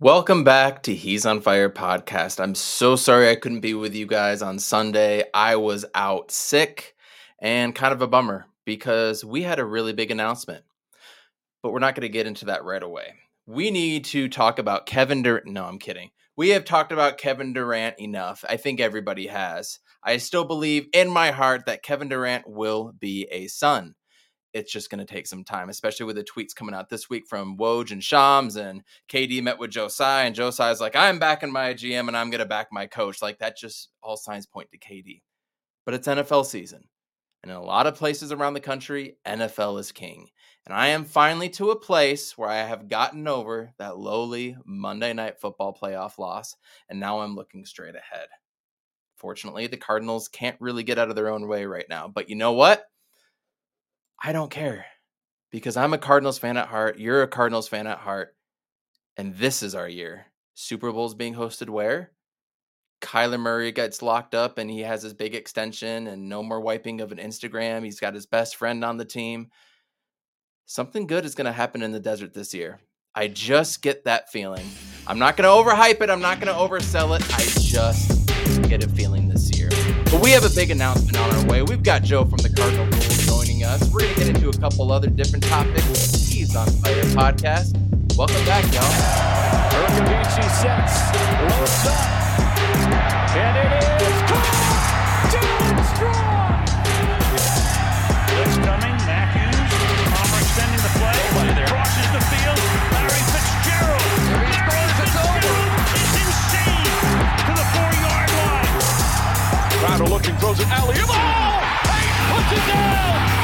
Welcome back to He's on Fire podcast. I'm so sorry I couldn't be with you guys on Sunday. I was out sick and kind of a bummer because we had a really big announcement. But we're not going to get into that right away. We need to talk about Kevin Durant. No, I'm kidding. We have talked about Kevin Durant enough. I think everybody has. I still believe in my heart that Kevin Durant will be a Sun it's just going to take some time, especially with the tweets coming out this week from Woj and Shams and KD met with Joe Tsai and is like, I'm backing my GM and I'm going to back my coach. Like that just all signs point to KD. But it's NFL season. And in a lot of places around the country, NFL is king. And I am finally to a place where I have gotten over that lowly Monday night football playoff loss. And now I'm looking straight ahead. Fortunately, the Cardinals can't really get out of their own way right now. But you know what? I don't care because I'm a Cardinals fan at heart. You're a Cardinals fan at heart. And this is our year. Super Bowl's being hosted where? Kyler Murray gets locked up and he has his big extension and no more wiping of an Instagram. He's got his best friend on the team. Something good is going to happen in the desert this year. I just get that feeling. I'm not going to overhype it. I'm not going to oversell it. I just get a feeling this year. But we have a big announcement on our way. We've got Joe from the Cardinal Rules joining us. We're going to get into a couple other different topics. He's on Fire podcast. Welcome back, y'all. Urkavici sets, looks up, and it is caught! Dylan Strong! Blitz coming, Matthews, Palmer extending the play, crosses the field, Larry Fitzgerald. If he scores, it's over. It's insane to the four-yard line. Crowder looking, throws it alley. Oh! He puts it down!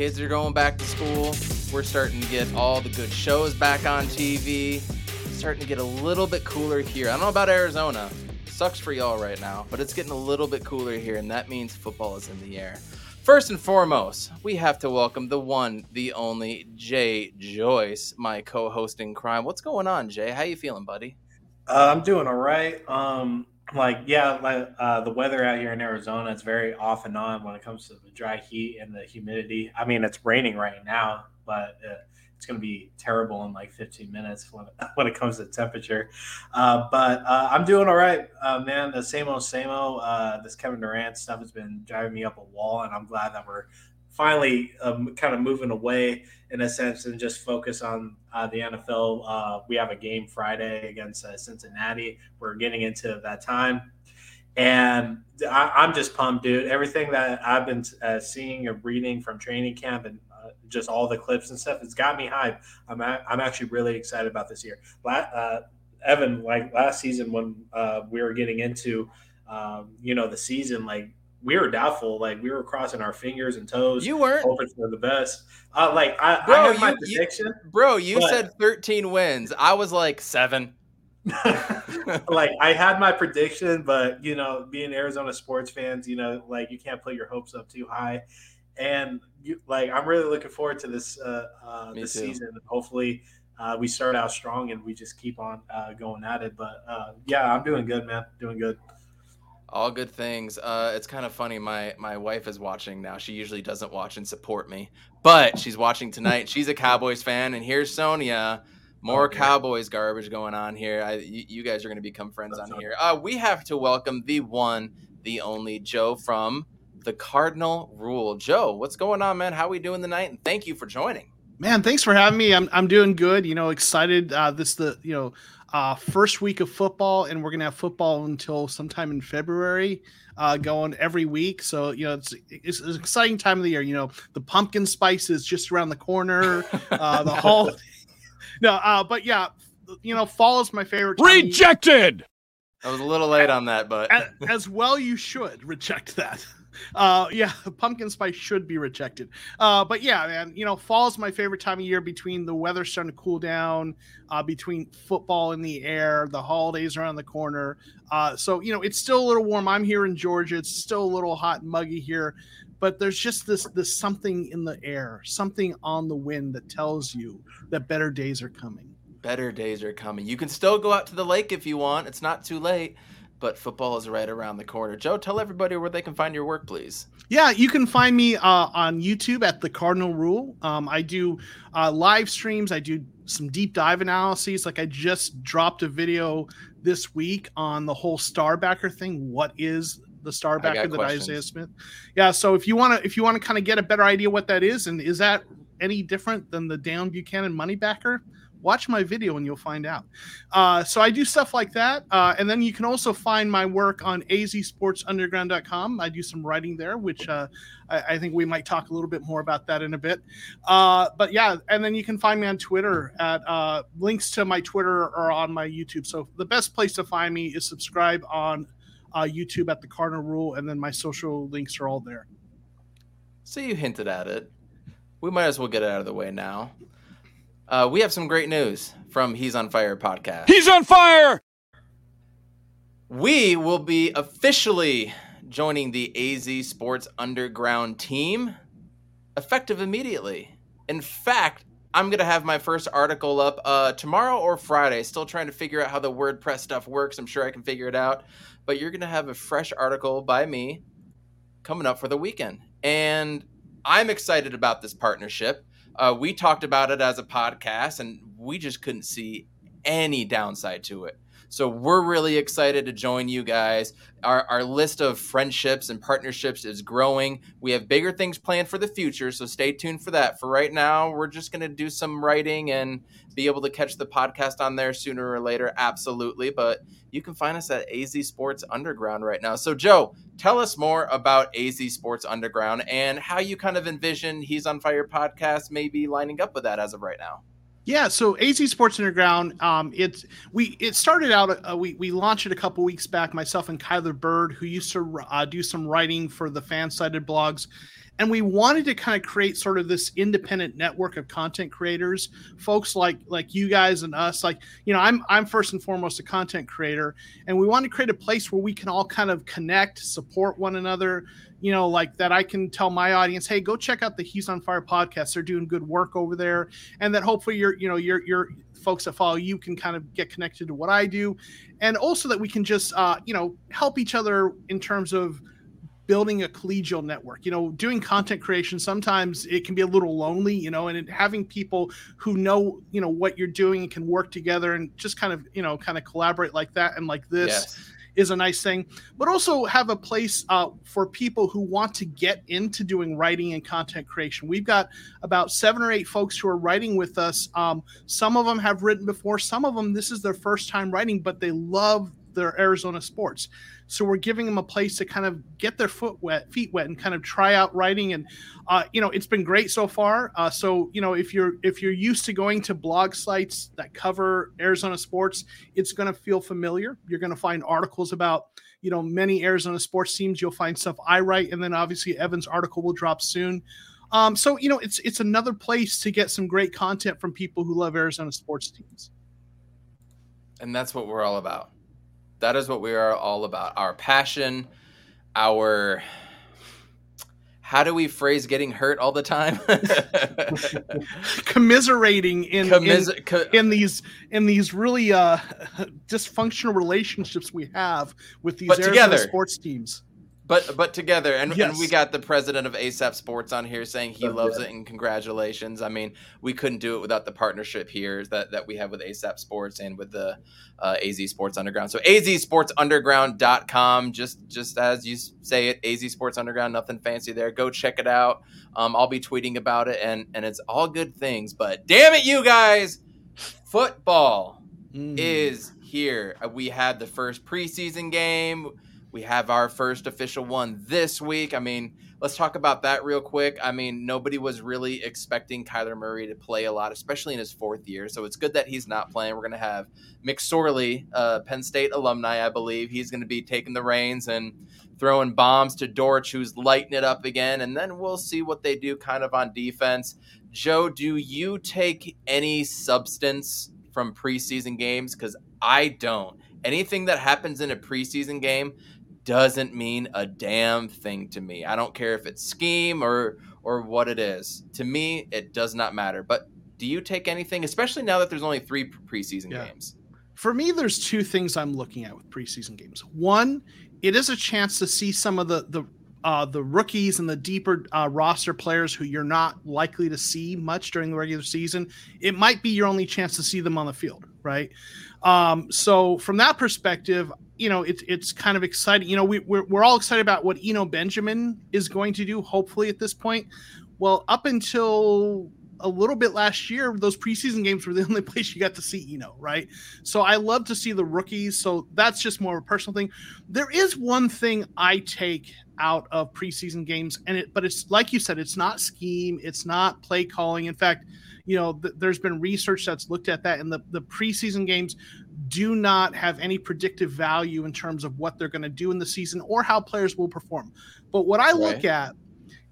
Kids are going back to school. We're starting to get all the good shows back on TV. Starting to get a little bit cooler here. I don't know about Arizona. Sucks for y'all right now, but it's getting a little bit cooler here, and that means football is in the air. First and foremost, we have to welcome the one, the only Jay Joyce, my co-host in crime. What's going on, Jay? How you feeling, buddy? Uh, I'm doing all right. Um, like yeah, like uh, the weather out here in Arizona, it's very off and on when it comes to the dry heat and the humidity. I mean, it's raining right now, but uh, it's going to be terrible in like 15 minutes when when it comes to temperature. Uh, but uh, I'm doing all right, uh, man. The same old, same old. Uh, this Kevin Durant stuff has been driving me up a wall, and I'm glad that we're finally um, kind of moving away in a sense and just focus on uh, the NFL. Uh, we have a game Friday against uh, Cincinnati. We're getting into that time. And I, I'm just pumped, dude. Everything that I've been uh, seeing or reading from training camp and uh, just all the clips and stuff, it's got me hyped. I'm, a- I'm actually really excited about this year. La- uh, Evan, like last season when we were getting into, um, you know, the season, like we were doubtful. Like we were crossing our fingers and toes, You weren't. hoping for the best. Uh, like I, Bro, I had my you- you- prediction. Bro, you said 13 wins. I was like seven. like I had my prediction, but you know, being Arizona sports fans, you know, like you can't put your hopes up too high. And you, like I'm really looking forward to this uh, uh, this too. season. Hopefully, uh, we start out strong and we just keep on uh, going at it. But uh, yeah, I'm doing good, man. Doing good. All good things. Uh, it's kind of funny. My my wife is watching now. She usually doesn't watch and support me, but she's watching tonight. She's a Cowboys fan, and here's Sonia. More Okay. Cowboys garbage going on here. I, you, you guys are going to become friends That's on here. Uh, we have to welcome the one, the only Joe from the Cardinal Rule. Joe, what's going on, man? How are we doing tonight? And thank you for joining. Man, thanks for having me. I'm I'm doing good. You know, excited. Uh, this the you know uh, first week of football, and we're gonna have football until sometime in February, uh, going every week. So you know, it's it's an exciting time of the year. You know, the pumpkin spice is just around the corner. Uh, the whole no, uh, but yeah, you know, fall is my favorite. time. Rejected! I was a little late on that, but A- as well you should reject that uh, yeah, pumpkin spice should be rejected. Uh, but yeah, man, you know, fall is my favorite time of year between the weather starting to cool down, uh, between football in the air, the holidays around the corner. Uh, so, you know, it's still a little warm. I'm here in Georgia. It's still a little hot and muggy here, but there's just this, this something in the air, something on the wind that tells you that better days are coming. Better days are coming. You can still go out to the lake if you want. It's not too late but football is right around the corner. Joe, tell everybody where they can find your work, please. Yeah, you can find me uh, on YouTube at the Cardinal Rule. Um, I do uh, live streams. I do some deep dive analyses. Like I just dropped a video this week on the whole Starbacker thing. What is the Starbacker that questions. Isaiah Smith? Yeah, so if you want to, if you want to kind of get a better idea what that is, and is that any different than the Deone Bucannon money backer? Watch my video and you'll find out. Uh, so I do stuff like that. Uh, and then you can also find my work on azsportsunderground.com. I do some writing there, which uh, I, I, think we might talk a little bit more about that in a bit. Uh, but yeah, and then you can find me on Twitter at uh, links to my Twitter or on my YouTube. So the best place to find me is subscribe on uh, YouTube at the Cardinal Rule, and then my social links are all there. So you hinted at it. We might as well get it out of the way now. Uh, we have some great news from He's on Fire podcast. He's on fire! We will be officially joining the AZ Sports Underground team effective immediately. In fact, I'm going to have my first article up uh, tomorrow or Friday. Still trying to figure out how the WordPress stuff works. I'm sure I can figure it out. But you're going to have a fresh article by me coming up for the weekend. And I'm excited about this partnership. Uh, we talked about it as a podcast, and we just couldn't see any downside to it. So we're really excited to join you guys. Our, our list of friendships and partnerships is growing. We have bigger things planned for the future, so stay tuned for that. For right now, we're just going to do some writing and be able to catch the podcast on there sooner or later. Absolutely. But you can find us at AZ Sports Underground right now. So, Joe, tell us more about AZ Sports Underground and how you kind of envision He's on Fire podcast maybe lining up with that as of right now. Yeah, so AZ Sports Underground, um, it's we it started out. Uh, we we launched it a couple weeks back. Myself and Kyler Bird, who used to uh, do some writing for the fan FanSided blogs, and we wanted to kind of create sort of this independent network of content creators, folks like like you guys and us. Like you know, I'm I'm first and foremost a content creator, and we want to create a place where we can all kind of connect, support one another, you know, like that I can tell my audience, hey, go check out the He's on Fire podcast. They're doing good work over there. And that hopefully your, you know, your your folks that follow you can kind of get connected to what I do. And also that we can just uh, you know, help each other in terms of building a collegial network you know doing content creation sometimes it can be a little lonely you know and having people who know you know what you're doing and can work together and just kind of you know kind of collaborate like that and like this yes is a nice thing, but also have a place uh, for people who want to get into doing writing and content creation. We've got about seven or eight folks who are writing with us. Um, some of them have written before, some of them, this is their first time writing, but they love their Arizona sports. So we're giving them a place to kind of get their foot wet, feet wet, and kind of try out writing. And uh, you know, it's been great so far. Uh, so you know, if you're if you're used to going to blog sites that cover Arizona sports, it's going to feel familiar. You're going to find articles about you know many Arizona sports teams. You'll find stuff I write, and then obviously Evan's article will drop soon. Um, so you know, it's it's another place to get some great content from people who love Arizona sports teams. And that's what we're all about. That is what we are all about. Our passion, our how do we phrase getting hurt all the time? Commiserating in, Commis- in, co- in these in these really uh, dysfunctional relationships we have with these Arizona together, sports teams but but together and, yes. and we got the president of asap sports on here saying he oh, loves yeah. it and congratulations. I mean we couldn't do it without the partnership here that, that we have with asap sports and with the uh, az sports underground. So azsportsunderground.com just just as you say it az sports underground nothing fancy there. Go check it out. Um, i'll be tweeting about it and and it's all good things but damn it you guys! Football mm. is here. We had the first preseason game We have our first official one this week. I mean, let's talk about that real quick. I mean, nobody was really expecting Kyler Murray to play a lot, especially in his fourth year. So it's good that he's not playing. We're going to have McSorley, uh, Penn State alumni, I believe. He's going to be taking the reins and throwing bombs to Dortch, who's lighting it up again. And then we'll see what they do kind of on defense. Joe, do you take any substance from preseason games? Because I don't. Anything that happens in a preseason game doesn't mean a damn thing to me. I don't care if it's scheme or or what it is. To me, it does not matter. But do you take anything, especially now that there's only three preseason yeah. games? For me, there's two things I'm looking at with preseason games. One, it is a chance to see some of the the uh, the rookies and the deeper uh, roster players who you're not likely to see much during the regular season. It might be your only chance to see them on the field, right? Um, so from that perspective, you know, it's it's kind of exciting. You know, we, we're we're all excited about what Eno Benjamin is going to do. Hopefully, at this point, well, up until a little bit last year, those preseason games were the only place you got to see Eno, right? So I love to see the rookies. So that's just more of a personal thing. There is one thing I take out of preseason games, and it, but it's like you said, it's not scheme, it's not play calling. In fact, you know, th- there's been research that's looked at that, and the the preseason games do not have any predictive value in terms of what they're going to do in the season or how players will perform. But what I right. look at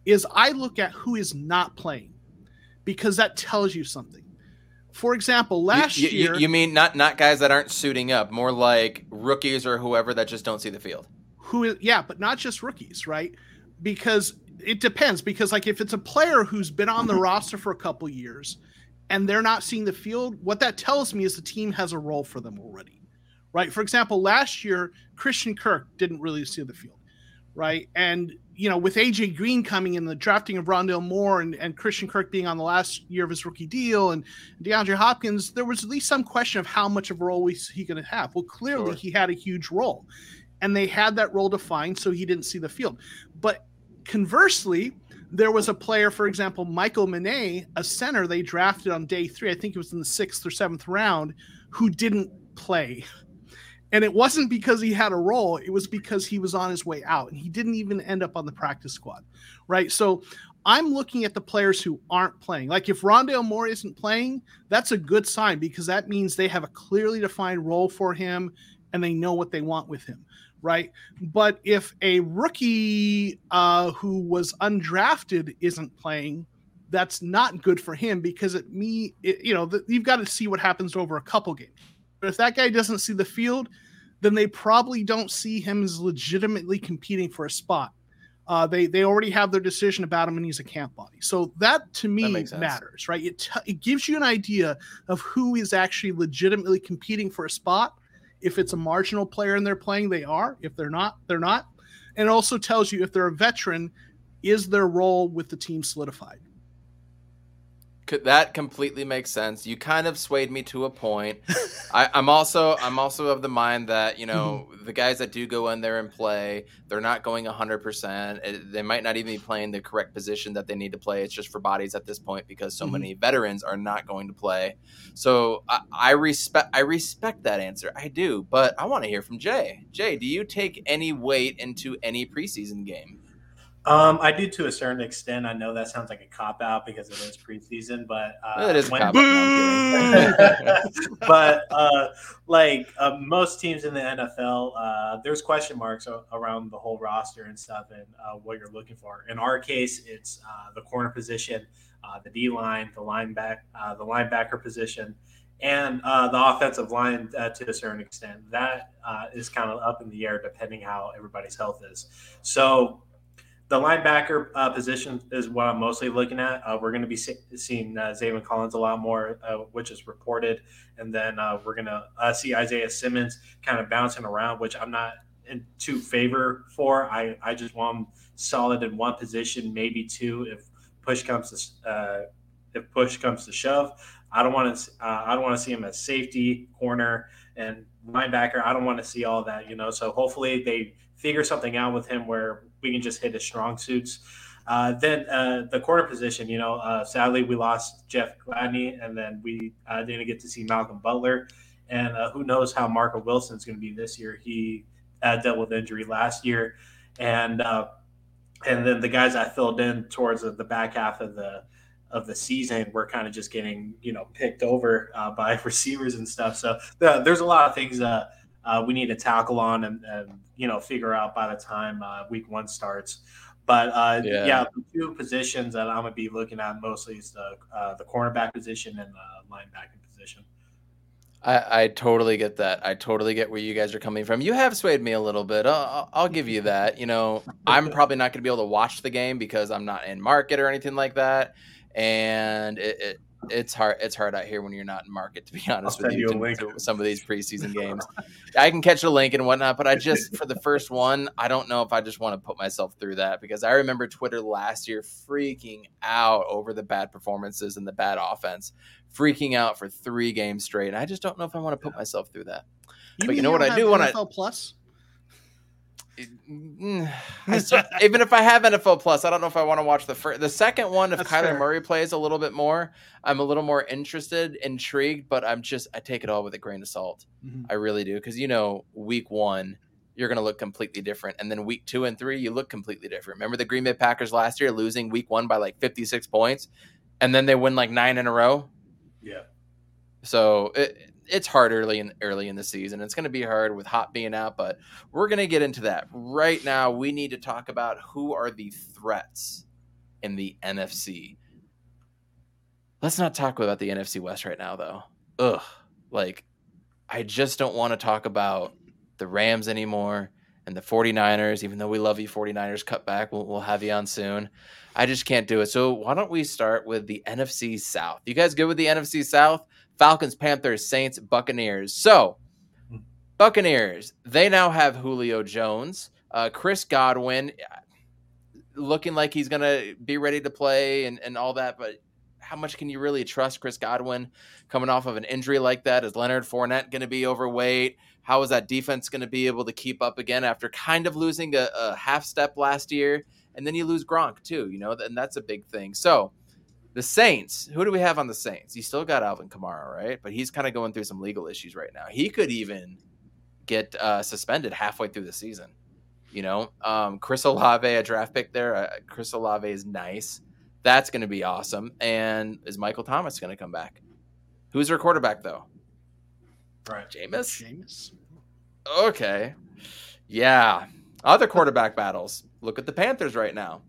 is I look at who is not playing because that tells you something. For example, last you, you, year, you mean not not guys that aren't suiting up, more like rookies or whoever that just don't see the field who is yeah, but not just rookies, right? Because it depends. Because like if it's a player who's been on the mm-hmm. roster for a couple years and they're not seeing the field, what that tells me is the team has a role for them already. Right. For example, last year, Christian Kirk didn't really see the field. Right. And, you know, with AJ Green coming in, the drafting of Rondale Moore and, and Christian Kirk being on the last year of his rookie deal and DeAndre Hopkins, there was at least some question of how much of a role was he going to have. Well, clearly sure. he had a huge role and they had that role defined, so he didn't see the field. But conversely, there was a player, for example, Michael Menet, a center they drafted on day three, I think it was in the sixth or seventh round, who didn't play. And it wasn't because he had a role, it was because he was on his way out and he didn't even end up on the practice squad. Right. So I'm looking at the players who aren't playing. Like if Rondale Moore isn't playing, that's a good sign because that means they have a clearly defined role for him and they know what they want with him right? But if a rookie uh, who was undrafted isn't playing, that's not good for him because it me it, you know the, you've got to see what happens over a couple games. But if that guy doesn't see the field, then they probably don't see him as legitimately competing for a spot. Uh, they they already have their decision about him, and he's a camp body. So that to me that matters, right? It t- it gives you an idea of who is actually legitimately competing for a spot if it's a marginal player and they're playing, they are. If they're not, they're not. And it also tells you if they're a veteran, is their role with the team solidified? That completely makes sense. You kind of swayed me to a point. I, am also I'm also of the mind that you know mm-hmm. the guys that do go in there and play, they're not going 100. percent They might not even be playing the correct position that they need to play. It's just for bodies at this point because so mm-hmm. many veterans are not going to play. So I, I respect I respect that answer. I do, but I want to hear from Jay. Jay, do you take any weight into any preseason game? Um, I do to a certain extent. I know that sounds like a cop out because it is preseason, but uh, it is when, cop out. but uh, like uh, most teams in the NFL, uh, there's question marks around the whole roster and stuff, and uh, what you're looking for. In our case, it's uh, the corner position, the D line, the linebacker, the linebacker position, and the offensive line to a certain extent. That is kind of up in the air depending how everybody's health is. So the linebacker uh, position is what I'm mostly looking at. Uh, we're going to be see- seeing uh, Zaven Collins a lot more, uh, which is reported, and then uh, we're going to uh, see Isaiah Simmons kind of bouncing around, which I'm not in too favor for. I, I just want him solid in one position, maybe two, if push comes to if push comes to shove. I don't want to I don't want to see him as safety, corner, and linebacker. I don't want to see all that, you know. So hopefully they figure something out with him where we can just hit his strong suits. Uh, then uh, the corner position, you know, uh, sadly we lost Jeff Gladney, and then we uh, didn't get to see Malcolm Butler. And uh, who knows how Marco Wilson is going to be this year? He uh, dealt with injury last year, and and then the guys I filled in towards the back half of the of the season were kind of just getting you know picked over by receivers and stuff. So the, there's a lot of things uh, uh, we need to tackle on and, and, you know figure out by the time uh, week one starts. But uh, yeah. yeah. the two positions that I'm gonna be looking at mostly is the uh, the cornerback position and the linebacking position. I, I totally get that. I totally get where you guys are coming from. You have swayed me a little bit. I'll, I'll give you that. You know, I'm probably not going to be able to watch the game because I'm not in market or anything like that and it, it, it's hard it's hard out here when you're not in market to be honest with you, you to, to some of these preseason games. I can catch a link and whatnot but i just for the first one i don't know if i just want to put myself through that because i remember twitter last year freaking out over the bad performances and the bad offense freaking out for three games straight. And i just don't know if i want to put myself through that. You but you know what i do want to plus still, even if I have NFL Plus, I don't know if I want to watch the first, the second one. If That's Kyler fair. Murray plays a little bit more, I'm a little more interested, intrigued, but I'm just I take it all with a grain of salt. Mm-hmm. I really do because you know, week one you're going to look completely different, and then week two and three you look completely different. Remember the Green Bay Packers last year losing week one by like 56 points, and then they win like nine in a row. Yeah. So it, it's hard early in early in the season. It's going to be hard with Hop being out, but we're going to get into that right now. We need to talk about who are the threats in the NFC. Let's not talk about the NFC West right now, though. Ugh, like I just don't want to talk about the Rams anymore and the 49ers, even though we love you 49ers cut back. We'll, we'll have you on soon. I just can't do it. So why don't we start with the NFC South? You guys good with the NFC South? Falcons, Panthers, Saints, Buccaneers. So, Buccaneers, they now have Julio Jones, uh, Chris Godwin, looking like he's going to be ready to play and, and all that. But how much can you really trust Chris Godwin coming off of an injury like that? Is Leonard Fournette going to be overweight? How is that defense going to be able to keep up again after kind of losing a, a half step last year? And then you lose Gronk too, you know, and that's a big thing. So, the Saints, who do we have on the Saints? You still got Alvin Kamara, right? But he's kind of going through some legal issues right now. He could even get uh, suspended halfway through the season. You know, um, Chris Olave, a draft pick there. Uh, Chris Olave is nice. That's going to be awesome. And is Michael Thomas going to come back? Who's their quarterback though? Right, Jameis. Jameis. Okay. Yeah. Other quarterback battles. Look at the Panthers right now.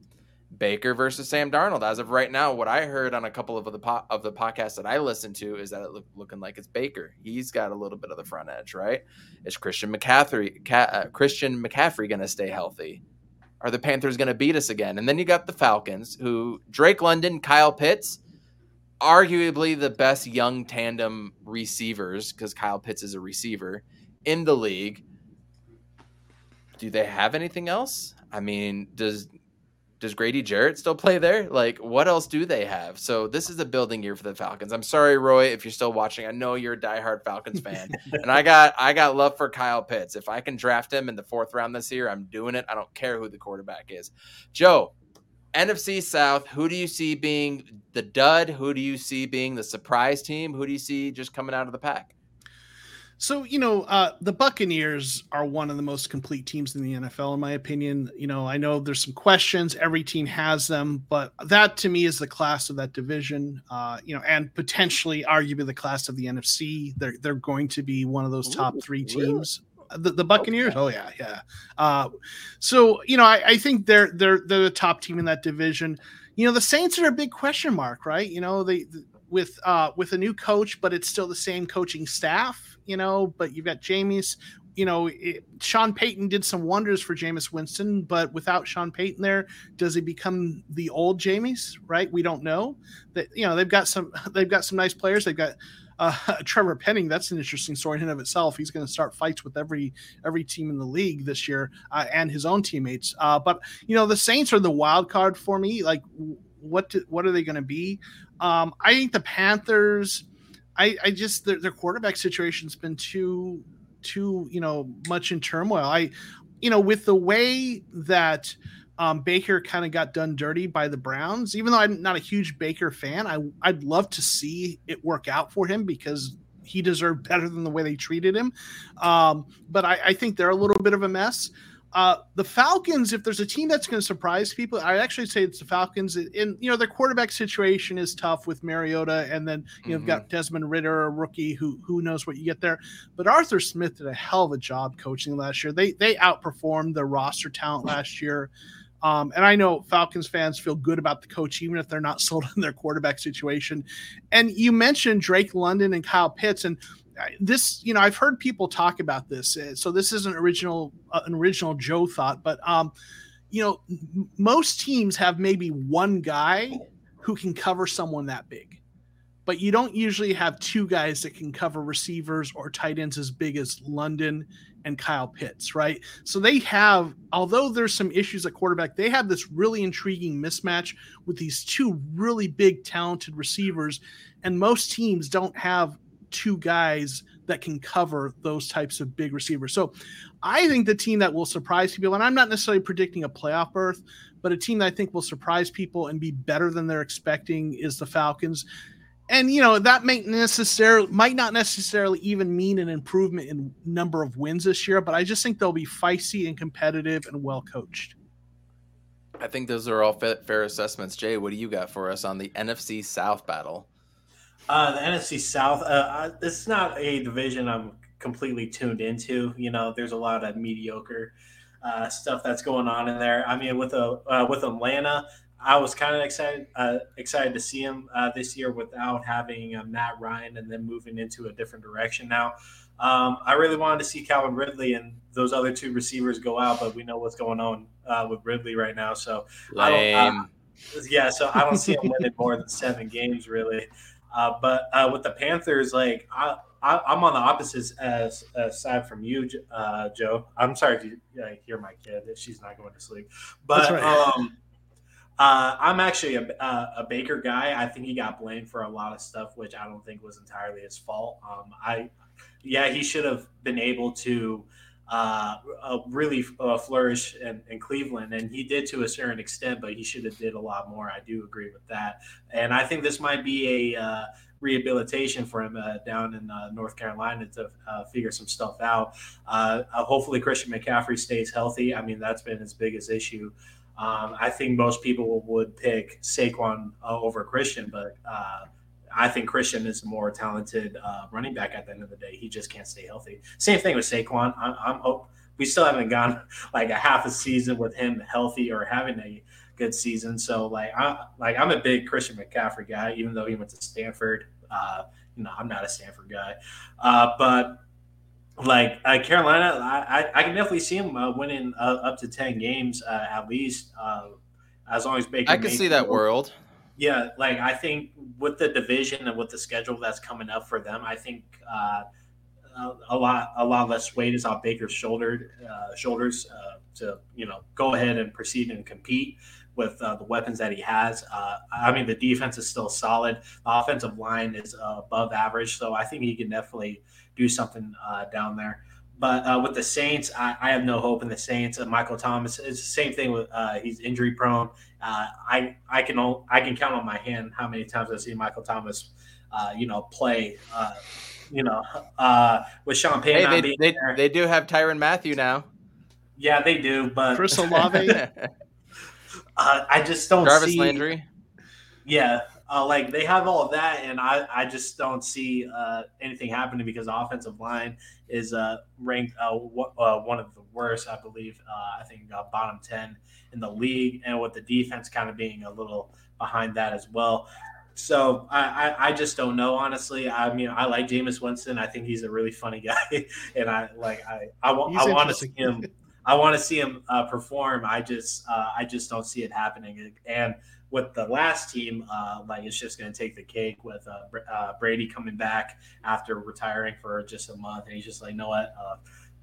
Baker versus Sam Darnold. As of right now, what I heard on a couple of the po- of the podcasts that I listened to is that it look, looking like it's Baker. He's got a little bit of the front edge, right? Is Christian McCaffrey Ca- uh, Christian McCaffrey going to stay healthy? Are the Panthers going to beat us again? And then you got the Falcons, who Drake London, Kyle Pitts, arguably the best young tandem receivers because Kyle Pitts is a receiver in the league. Do they have anything else? I mean, does does Grady Jarrett still play there? Like, what else do they have? So this is a building year for the Falcons. I'm sorry, Roy, if you're still watching. I know you're a diehard Falcons fan, and I got I got love for Kyle Pitts. If I can draft him in the fourth round this year, I'm doing it. I don't care who the quarterback is. Joe, NFC South. Who do you see being the dud? Who do you see being the surprise team? Who do you see just coming out of the pack? So, you know, uh, the Buccaneers are one of the most complete teams in the NFL, in my opinion. You know, I know there's some questions. Every team has them, but that to me is the class of that division, uh, you know, and potentially, arguably, the class of the NFC. They're, they're going to be one of those top three teams. The, the Buccaneers, oh yeah, yeah. Uh, so you know, I, I think they're they're they're the top team in that division. You know, the Saints are a big question mark, right? You know, they with uh, with a new coach, but it's still the same coaching staff you know, but you've got Jameis. You know, it, Sean Payton did some wonders for Jameis Winston, but without Sean Payton there, does he become the old Jameis? Right? We don't know. That you know they've got some they've got some nice players. They've got uh, Trevor Penning. That's an interesting story in and of itself. He's going to start fights with every every team in the league this year uh, and his own teammates. Uh, but you know the Saints are the wild card for me. Like what to, what are they going to be? Um, I think the Panthers I, I just their, their quarterback situation's been too too you know much in turmoil. I you know with the way that um, Baker kind of got done dirty by the Browns. Even though I'm not a huge Baker fan, I I'd love to see it work out for him because he deserved better than the way they treated him. Um, but I, I think they're a little bit of a mess. Uh, the Falcons, if there's a team that's going to surprise people, I actually say it's the Falcons. And you know their quarterback situation is tough with Mariota, and then you know, mm-hmm. got Desmond Ridder, a rookie who who knows what you get there. But Arthur Smith did a hell of a job coaching last year. They they outperformed their roster talent last year. Um, and I know Falcons fans feel good about the coach, even if they're not sold on their quarterback situation. And you mentioned Drake London and Kyle Pitts, and this you know i've heard people talk about this uh, so this isn't original uh, an original joe thought but um you know m- most teams have maybe one guy who can cover someone that big. But you don't usually have two guys that can cover receivers or tight ends as big as london and kyle pitts right? So they have although there's some issues at quarterback they have this really intriguing mismatch with these two really big talented receivers and most teams don't have two guys that can cover those types of big receivers. So I think the team that will surprise people, and I'm not necessarily predicting a playoff berth, but a team that I think will surprise people and be better than they're expecting is the Falcons. And you know that may necessarily might not necessarily even mean an improvement in number of wins this year, but I just think they'll be feisty and competitive and well coached. I think those are all fair assessments. Jay, what do you got for us on the NFC South battle? Uh, the NFC South. Uh, it's not a division I'm completely tuned into. You know, there's a lot of mediocre uh, stuff that's going on in there. I mean, with a uh, with Atlanta, I was kind of excited uh, excited to see him uh, this year without having uh, Matt Ryan and then moving into a different direction now. Um, I really wanted to see Calvin Ridley and those other two receivers go out, but we know what's going on uh, with Ridley right now. So Lame. I don't. yeah, so I don't see him winning more than seven games really. Uh, but uh, with the Panthers, like I, I, am on the opposite as, side from you, uh, Joe. I'm sorry if you hear my kid; she's not going to sleep. But right. um, uh, I'm actually a, a, Baker guy. I think he got blamed for a lot of stuff, which I don't think was entirely his fault. Um, I, yeah, he should have been able to uh, uh, really uh, flourish in, in, Cleveland, and he did to a certain extent, but he should have did a lot more. I do agree with that, and I think this might be a uh, rehabilitation for him uh, down in uh, North Carolina to figure some stuff out. hopefully, Christian McCaffrey stays healthy. I mean, that's been his biggest issue. Um, I think most people would pick Saquon over Christian, but I think Christian is a more talented uh, running back at the end of the day. He just can't stay healthy. Same thing with Saquon. I'm, I'm hope we still haven't gone like a half a season with him healthy or having a good season. So like I like I'm a big Christian McCaffrey guy, even though he went to Stanford. Uh, you know, I'm not a Stanford guy, uh, but like uh, Carolina, I, I, can definitely see him uh, winning uh, up to ten games uh, at least, uh, as long as Baker. I can see that world. Yeah, like I think with the division and with the schedule that's coming up for them, I think uh, a lot a lot less weight is on Baker's shoulder uh, shoulders uh, to you know go ahead and proceed and compete with uh, the weapons that he has. Uh, I mean, the defense is still solid. The offensive line is uh, above average, so I think he can definitely do something down there. But uh, with the Saints, I, I, have no hope in the Saints. Uh, Michael Thomas is the same thing with uh, he's injury prone. Uh, I I can I can count on my hand how many times I've seen Michael Thomas, uh, you know, play. Uh, you know, with Sean Payton. Hey, they they, there. they do have Tyrann Mathieu now. Yeah, they do, but Chris Olave. I just don't Jarvis see. Landry. Yeah, uh, like they have all of that, and I, I just don't see uh, anything happening because the offensive line is uh, ranked uh, w- uh, one of the worst, I believe. Uh, I think bottom ten in the league, and with the defense kind of being a little behind that as well. So I, I, I just don't know honestly. I mean, I like Jameis Winston. I think he's a really funny guy, and I like I I want to see him. I want to see him perform. I just I just don't see it happening, and with the last team, uh, like it's just going to take the cake with uh, uh, Brady coming back after retiring for just a month, and he's just like, you know what, uh,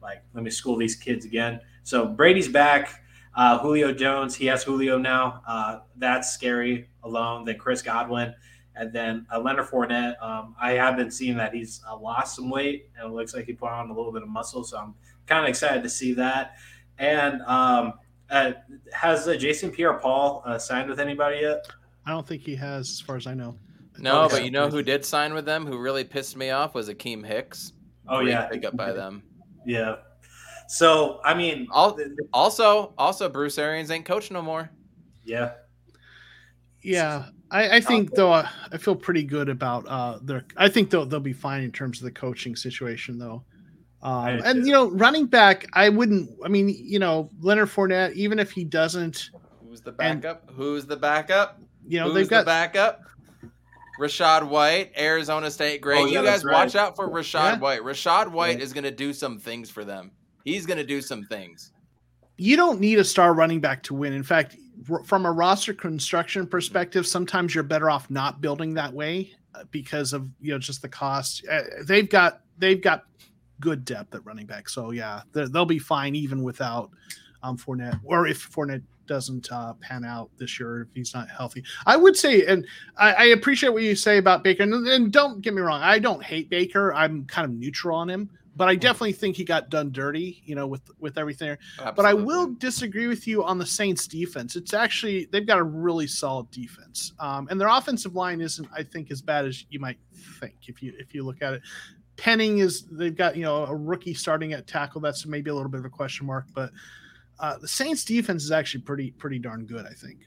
like let me school these kids again. So Brady's back. Uh, Julio Jones, he has Julio now. Uh, that's scary alone. Then Chris Godwin, and then Leonard Fournette. Um, I have been seeing that he's lost some weight, and it looks like he put on a little bit of muscle. So I'm kind of excited to see that. And um, uh, has uh, Jason Pierre-Paul uh, signed with anybody yet? I don't think he has, as far as I know. No, Okay. but you know who did sign with them? Who really pissed me off was Akiem Hicks. Oh Great yeah, pickup by them. yeah. So I mean, All- th- th- Also, also Bruce Arians ain't coach no more. yeah, Yeah, I, I think though I feel pretty good about uh their. I think they'll they'll be fine in terms of the coaching situation though. I Um, and you know, running back, I wouldn't. I mean, you know, Leonard Fournette, even if he doesn't, Who's the And- backup? Who's the backup? you know, Who's they've got the backup? Rachaad White, Arizona State. Great. Oh, yeah, you guys right. watch out for Rachaad Yeah. White. Rachaad White Yeah. is going to do some things for them. He's going to do some things. you don't need a star running back to win. In fact, from a roster construction perspective, sometimes you're better off not building that way uh, because of you know just the cost. Uh, they've got they've got good depth at running back, so yeah, they'll be fine even without um Fournette or if Fournette doesn't uh, pan out this year if he's not healthy. I would say, and I, I appreciate what you say about Baker. And, and don't get me wrong, I don't hate Baker. I'm kind of neutral on him, but I definitely think he got done dirty, you know, with with everything. But I will disagree with you on the Saints defense. It's actually they've got a really solid defense, um, and their offensive line isn't, I think, as bad as you might think if you if you look at it. Penning is they've got you know a rookie starting at tackle. That's maybe a little bit of a question mark, but uh, the Saints defense is actually pretty pretty darn good. I think.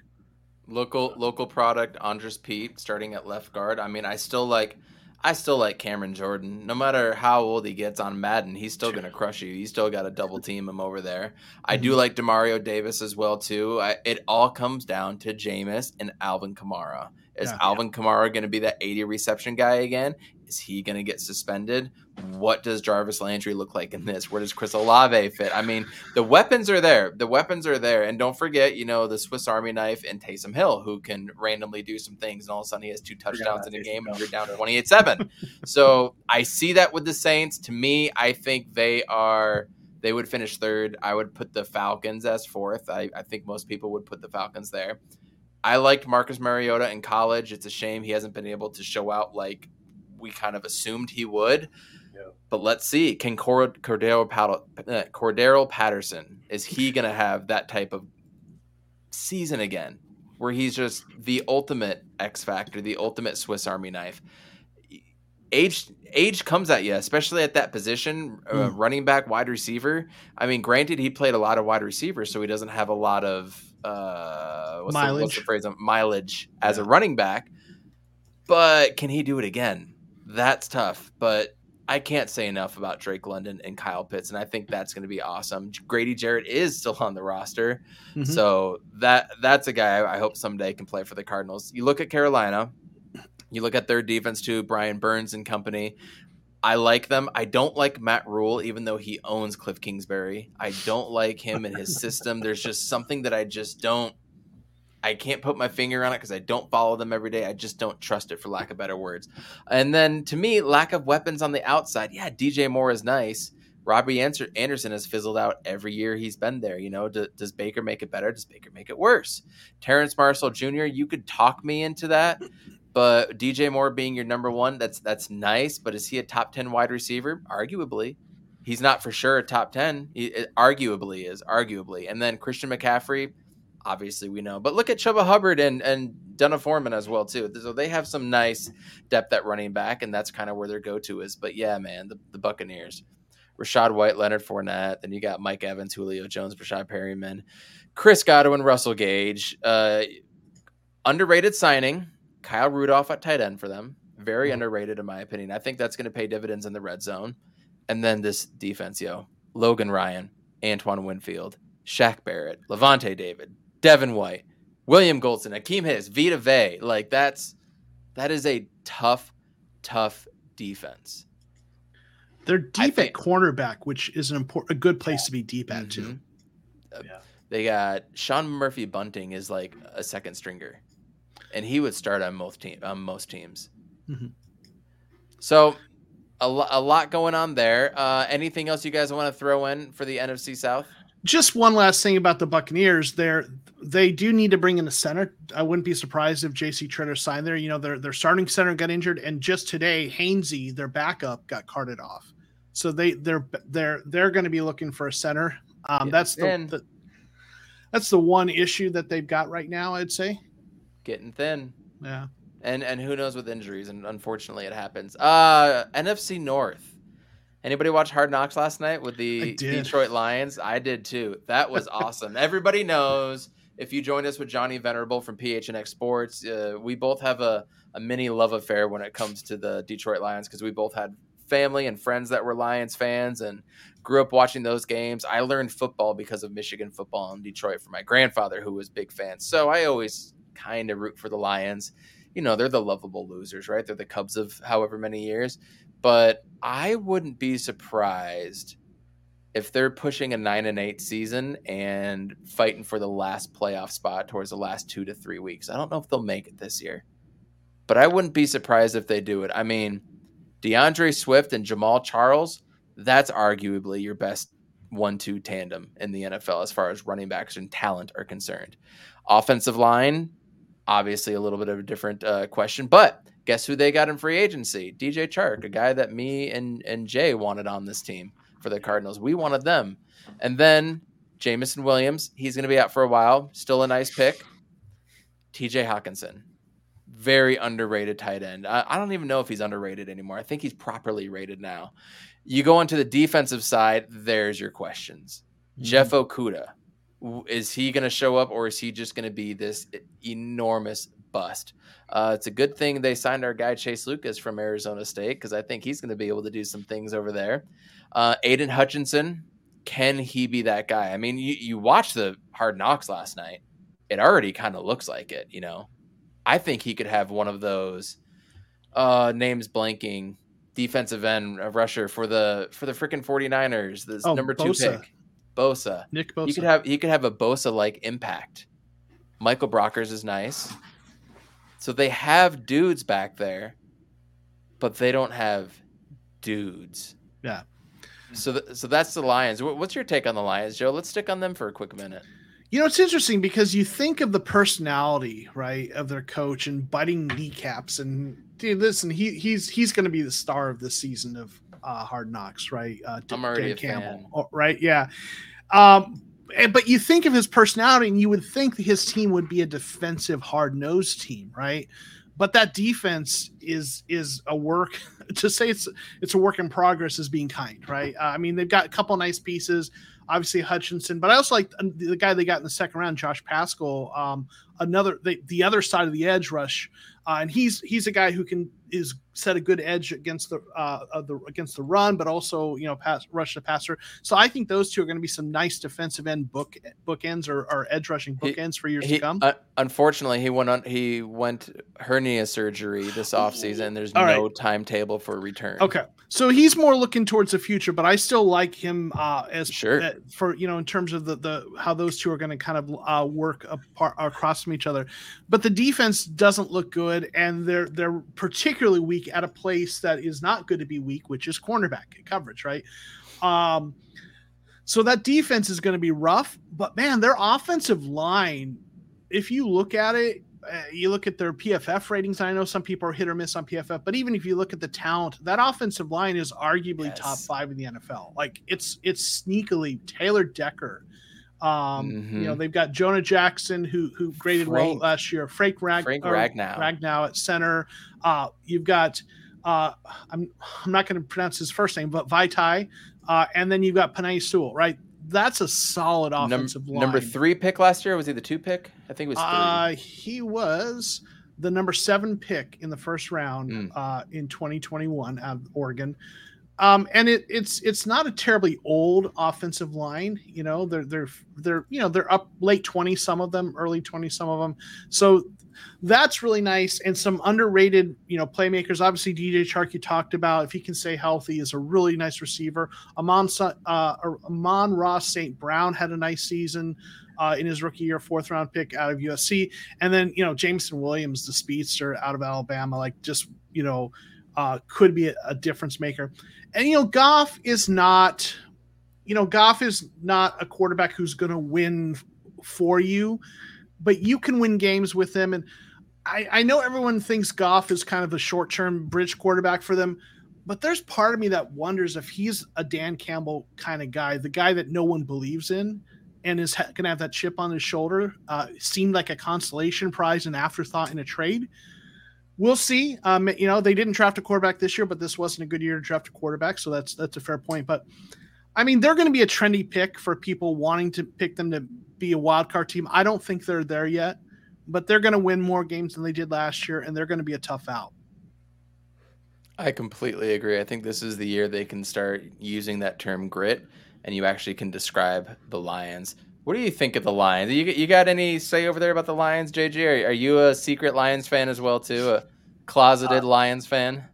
local local product Andrus Peat starting at left guard. I mean, I still like I still like Cameron Jordan. No matter how old he gets on Madden, he's still going to crush you. You still got to double team him over there. I do mhm. like Demario Davis as well too. I, it all comes down to Jameis and Alvin Kamara. Is Yeah. Alvin Kamara going to be that 80 reception guy again? Is he going to get suspended? What does Jarvis Landry look like in this? Where does Chris Olave fit? I mean, the weapons are there. The weapons are there. And don't forget, you know, the Swiss Army knife and Taysom Hill, who can randomly do some things. And all of a sudden he has two touchdowns in a game and you're down 28 7. So I see that with the Saints. To me, I think they are. They would finish third. I would put the Falcons as fourth. I, I think most people would put the Falcons there. I liked Marcus Mariota in college. It's a shame he hasn't been able to show out like we kind of assumed he would. Yeah. But let's see. Can Cord- Cordero, Pat- uh, Cordero Patterson, is he going to have that type of season again where he's just the ultimate X factor, the ultimate Swiss Army knife? Age age comes at you, especially at that position, uh, Mm. running back, wide receiver. I mean, granted, he played a lot of wide receivers, so he doesn't have a lot of uh, what's, the, what's Mileage. the phrase? Mileage as a running back. But can he do it again? That's tough. But I can't say enough about Drake London and Kyle Pitts, and I think that's going to be awesome. Grady Jarrett is still on the roster, Mhm. so that that's a guy I hope someday can play for the Cardinals. You look at Carolina, you look at their defense too, Brian Burns and company. I like them. I don't like Matt Rhule, even though he owns Cliff Kingsbury. I don't like him and his system. There's just something that I just don't. I can't put my finger on it because I don't follow them every day. I just don't trust it, for lack of better words. And then to me, lack of weapons on the outside. Yeah, DJ Moore is nice. Robbie Anderson has fizzled out every year he's been there. You know, do, does Baker make it better? Does Baker make it worse? Terrace Marshall Jr. You could talk me into that, but DJ Moore being your number one, that's that's nice. But is he a top ten wide receiver? Arguably, he's not for sure a top ten. He arguably is arguably. And then Christian McCaffrey, obviously we know. But look at Chuba Hubbard and and D'Onta Foreman as well too. So they have some nice depth at running back, and that's kind of where their go to is. But yeah, man, the, the Buccaneers. Rachaad White, Leonard Fournette, then you got Mike Evans, Julio Jones, Breshad Perriman, Chris Godwin, Russell Gage. Uh, underrated signing, Kyle Rudolph at tight end for them. Very underrated in my opinion. I think that's going to pay dividends in the red zone. And then this defense, yo, Logan Ryan, Antoine Winfield, Shaq Barrett, Lavonte David, Devin White, William Goldson, Akiem His, Vita Vea. Like that's that is a tough, tough defense. They're deep think- at cornerback, which is an important, a good place to be deep at too. Mhm. Uh, Yeah. They got Sean Murphy Bunting is like a second stringer, and he would start on most team on most teams. Mhm. So a, lo- a lot going on there. Uh, anything else you guys want to throw in for the NFC South? Just one last thing about the Buccaneers. They're they do need to bring in a center. I wouldn't be surprised if JC Tretter signed there. You know, their their starting center got injured, and just today, Hainsey, their backup, got carted off. So they they're they're they're going to be looking for a center. Um, Yeah, that's the, and- the that's the one issue that they've got right now. I'd say. Getting thin. Yeah. and and who knows with injuries, and unfortunately it happens. Uh, NFC North. Anybody watch Hard Knocks last night with the. Detroit Lions? I did too. That was awesome. Everybody knows if you joined us with Johnny Venerable from PHNX Sports, uh, we both have a, a mini love affair when it comes to the Detroit Lions because we both had family and friends that were Lions fans and grew up watching those games. I learned football because of Michigan football in Detroit from my grandfather, who was big fan. So I always kind of root for the Lions. You know, they're the lovable losers, right? They're the Cubs of however many years. But I wouldn't be surprised if they're pushing a nine and eight season and fighting for the last playoff spot towards the last two to three weeks. I don't know if they'll make it this year, but I wouldn't be surprised if they do it. I mean, D'Andre Swift and Jamal Charles, that's arguably your best one two tandem in the NFL as far as running backs and talent are concerned. Offensive line, obviously a little bit of a different uh, question, but guess who they got in free agency? DJ Chark, a guy that me and, and Jay wanted on this team for the Cardinals. We wanted them. And then Jameson Williams, he's going to be out for a while. Still a nice pick. TJ Hockenson, very underrated tight end. I, I, don't even know if he's underrated anymore. I think he's properly rated now. You go onto the defensive side, there's your questions. Mm-hmm. Jeff Okudah, is he going to show up or is he just going to be this enormous bust? Uh, it's a good thing they signed our guy Chase Lucas from Arizona State because I think he's going to be able to do some things over there. Uh, Aidan Hutchinson, can he be that guy? I mean, you, you watched the Hard Knocks last night. It already kind of looks like it, you know. I think he could have one of those uh, names blanking defensive end rusher for the for the freaking 49ers, this oh, number 2 Bosa. pick. Bosa. Nick Bosa. You could have you could have a Bosa like impact. Michael Brockers is nice. So they have dudes back there, but they don't have dudes. Yeah. So, th- so that's the Lions. What's your take on the Lions, Joe? Let's stick on them for a quick minute. You know, it's interesting because you think of the personality, right, of their coach and biting kneecaps. And dude, listen, he he's he's going to be the star of this season of uh, Hard Knocks, right? Uh, I'm already Dan a Campbell, fan. Oh, right? Yeah. Um, but you think of his personality, and you would think his team would be a defensive, hard nosed team, right? But that defense is is a work. To say it's it's a work in progress is being kind, right? Uh, I mean, they've got a couple nice pieces obviously Hutchinson, but I also like the guy they got in the second round, Josh Paschal, um, another the, the other side of the edge rush, uh, and he's he's a guy who can is set a good edge against the uh the against the run, but also you know pass rush the passer. So I think those two are going to be some nice defensive end book bookends or, or edge rushing bookends for years he, to come. Uh, unfortunately, he went on he went hernia surgery this offseason. There's All no right. timetable for return. Okay, so he's more looking towards the future, but I still like him uh, as sure uh, for you know in terms of the the how those two are going to kind of uh, work apart across from each other. But the defense doesn't look good, and they're they're particularly weak at a place that is not good to be weak, which is cornerback coverage, right? Um, so that defense is going to be rough, but man, their offensive line, if you look at it, uh, you look at their PFF ratings. I know some people are hit or miss on PFF, but even if you look at the talent, that offensive line is arguably yes. top five in the NFL. Like it's it's sneakily Taylor Decker. Um, mm-hmm. You know they've got Jonah Jackson who who graded Frank, well last year. Frank, Rag, Frank Ragnow. Ragnow at center. Uh, you've got uh, I'm I'm not going to pronounce his first name, but Vaitai, uh, and then you've got Penei Sewell, right? That's a solid offensive Num- line. Number three pick last year was he the two pick? I think it was three. Uh, he was the number seven pick in the first round mm. uh, in 2021 out of Oregon. Um, and it, it's it's not a terribly old offensive line. You know, they're they're they're you know they're up late 20 some of them, early 20 some of them. So that's really nice and some underrated you know playmakers obviously dj chark you talked about if he can stay healthy is a really nice receiver amon uh, amon-ra st brown had a nice season uh, in his rookie year fourth round pick out of usc and then you know jameson williams the speedster out of alabama like just you know uh, could be a, a difference maker and you know goff is not you know goff is not a quarterback who's going to win for you but you can win games with them. And I, I know everyone thinks Goff is kind of a short term bridge quarterback for them, but there's part of me that wonders if he's a Dan Campbell kind of guy, the guy that no one believes in and is ha- going to have that chip on his shoulder, uh, seemed like a consolation prize, and afterthought in a trade. We'll see. Um, you know, they didn't draft a quarterback this year, but this wasn't a good year to draft a quarterback, so that's that's a fair point. But I mean, they're going to be a trendy pick for people wanting to pick them to be a wild card team. I don't think they're there yet, but they're going to win more games than they did last year, and they're going to be a tough out. I completely agree. I think this is the year they can start using that term grit, and you actually can describe the Lions. What do you think of the Lions? You, you got any say over there about the Lions, JJ? Are, are you a secret Lions fan as well too? A closeted uh, Lions fan?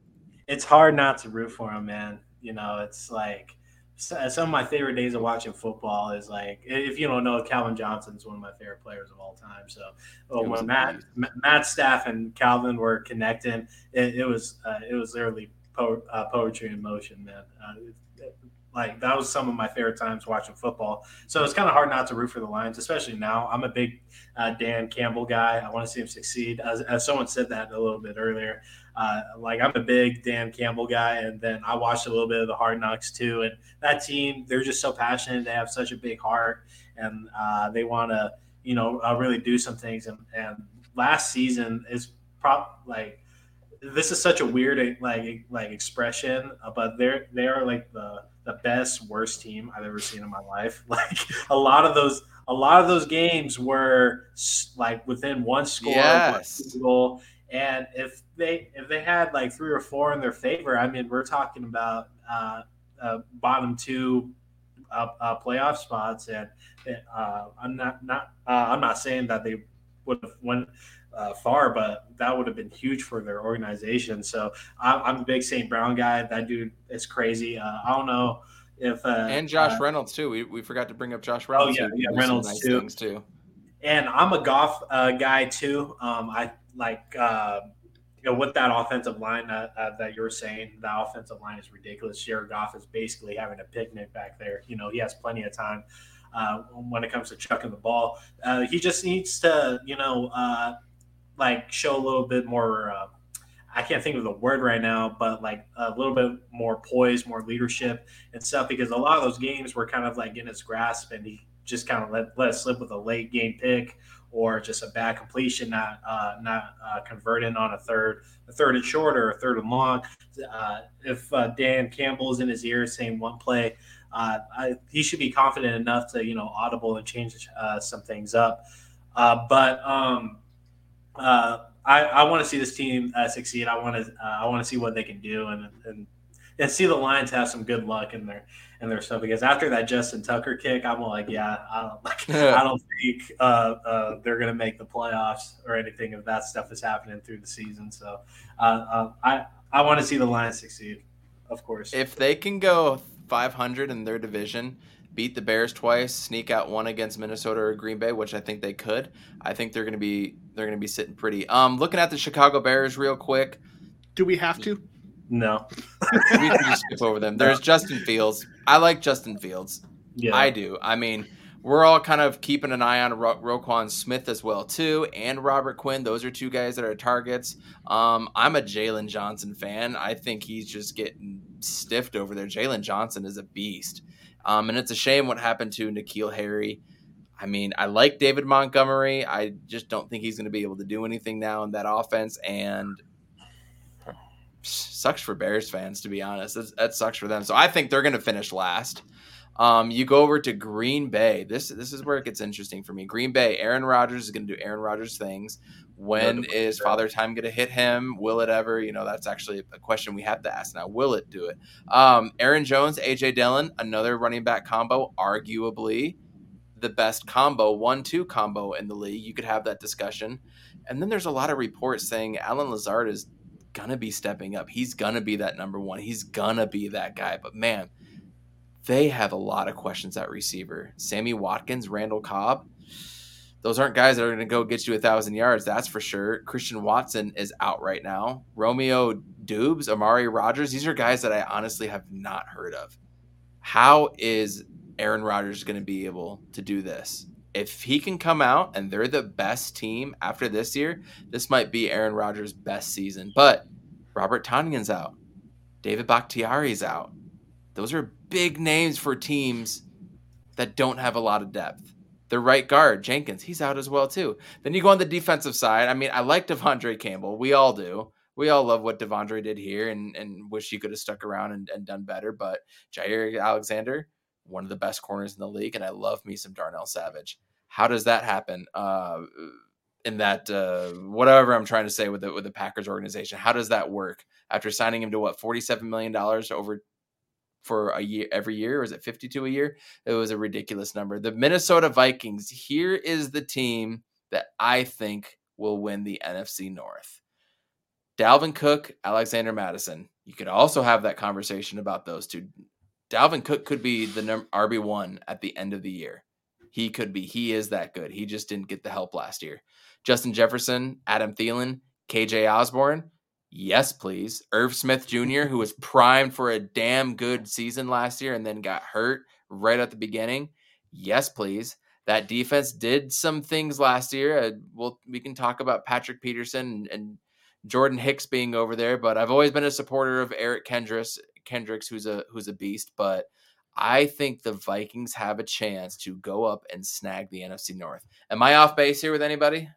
It's hard not to root for them, man. You know, it's like some of my favorite days of watching football is like if you don't know Calvin Johnson's one of my favorite players of all time. So when Matt Matt Staff and Calvin were connecting, it, it was uh, it was literally po- uh, poetry in motion, man. Uh, like that was some of my favorite times watching football. So it's kind of hard not to root for the Lions, especially now. I'm a big uh, Dan Campbell guy. I want to see him succeed. As, as someone said that a little bit earlier, uh, like I'm a big Dan Campbell guy, and then I watched a little bit of the Hard Knocks too. And that team, they're just so passionate. They have such a big heart, and uh, they want to, you know, uh, really do some things. And, and last season is prop like this is such a weird like like expression, uh, but they're they are like the the best worst team I've ever seen in my life. Like a lot of those a lot of those games were like within one score, yes. one goal. And if they if they had like three or four in their favor, I mean, we're talking about uh, uh, bottom two uh, uh playoff spots, and uh, I'm not not uh, I'm not saying that they would have went uh, far, but that would have been huge for their organization. So I'm, I'm a big St. Brown guy. That dude is crazy. Uh, I don't know if uh, and Josh uh, Reynolds too. We, we forgot to bring up Josh Reynolds. Oh yeah, yeah, Reynolds nice too. too. And I'm a Goff uh, guy too. Um, I like uh, you know with that offensive line that you were saying. The offensive line is ridiculous. Jared Goff is basically having a picnic back there. You know he has plenty of time. Uh, when it comes to chucking the ball. Uh, he just needs to, you know, uh, like show a little bit more. Uh, I can't think of the word right now, but like a little bit more poise, more leadership and stuff. Because a lot of those games were kind of like in his grasp, and he just kind of let let it slip with a late game pick or just a bad completion, not uh, not uh, converting on a third, a third and short or a third and long. Uh, if uh, Dan Campbell's in his ear saying one play, uh, I, he should be confident enough to you know audible and change uh, some things up. but um, uh, I, I want to see this team uh, succeed. I want to uh, I want to see what they can do and, and and see the Lions have some good luck in their in their stuff because after that Justin Tucker kick, I'm like, yeah, I don't like I don't think uh, uh, they're gonna make the playoffs or anything if that stuff is happening through the season. So uh, I I want to see the Lions succeed, of course. If they can go 500 in their division beat the Bears twice, sneak out one against Minnesota or Green Bay, which I think they could. I think they're going to be they're going to be sitting pretty. Um, looking at the Chicago Bears real quick. Do we have to? No. we can just skip over them. There's Justin Fields. I like Justin Fields. Yeah, I do. I mean, we're all kind of keeping an eye on Ro- Roquan Smith as well too, and Robert Quinn. Those are two guys that are targets. Um, I'm a Jaylon Johnson fan. I think he's just getting stiffed over there. Jaylon Johnson is a beast. Um, and it's a shame what happened to N'Keal Harry. I mean, I like David Montgomery. I just don't think he's going to be able to do anything now in that offense. And sucks for Bears fans, to be honest. That's, that sucks for them. So I think they're going to finish last. Um, you go over to Green Bay. This this is where it gets interesting for me. Green Bay. Aaron Rodgers is going to do Aaron Rodgers things. When is Father Time going to hit him? Will it ever? You know, that's actually a question we have to ask now. Will it do it? Um, Aaron Jones, AJ Dillon, another running back combo, arguably the best combo, one-two combo in the league. You could have that discussion. And then there's a lot of reports saying Allen Lazard is gonna be stepping up. He's gonna be that number one. He's gonna be that guy. But man, they have a lot of questions at receiver. Sammy Watkins, Randall Cobb those aren't guys that are going to go get you a thousand yards. That's for sure. Christian Watson is out right now. Romeo Doubs, Amari Rodgers. These are guys that I honestly have not heard of. How is Aaron Rodgers going to be able to do this? If he can come out and they're the best team after this year, this might be Aaron Rodgers' best season. But Robert Tonyan's out. David Bakhtiari's out. Those are big names for teams that don't have a lot of depth. The right guard, Jenkins, he's out as well too. Then you go on the defensive side. I mean, I like De'Vondre Campbell. We all do. we all love what De'Vondre did here and, and wish he could have stuck around and, and done better. But Jaire Alexander, one of the best corners in the league, and I love me some Darnell Savage. How does that happen? Uh, in that uh, whatever I'm trying to say with the with the Packers organization, how does that work after signing him to what 47 million dollars over for a year every year or is it 52 a year? It was a ridiculous number. The Minnesota Vikings. Here is the team that I think will win the NFC North. Dalvin Cook, Alexander Mattison. You could also have that conversation about those two. Dalvin Cook could be the RB1 at the end of the year. He could be. He is that good. He just didn't get the help last year. Justin Jefferson, Adam Thielen, KJ Osborn. Yes, please. Irv Smith Jr., who was primed for a damn good season last year and then got hurt right at the beginning. Yes, please. That defense did some things last year. Uh, well, we can talk about Patrick Peterson and, and Jordan Hicks being over there, but I've always been a supporter of Eric Kendricks, Kendricks, who's a who's a beast. But I think the Vikings have a chance to go up and snag the NFC North. Am I off base here with anybody?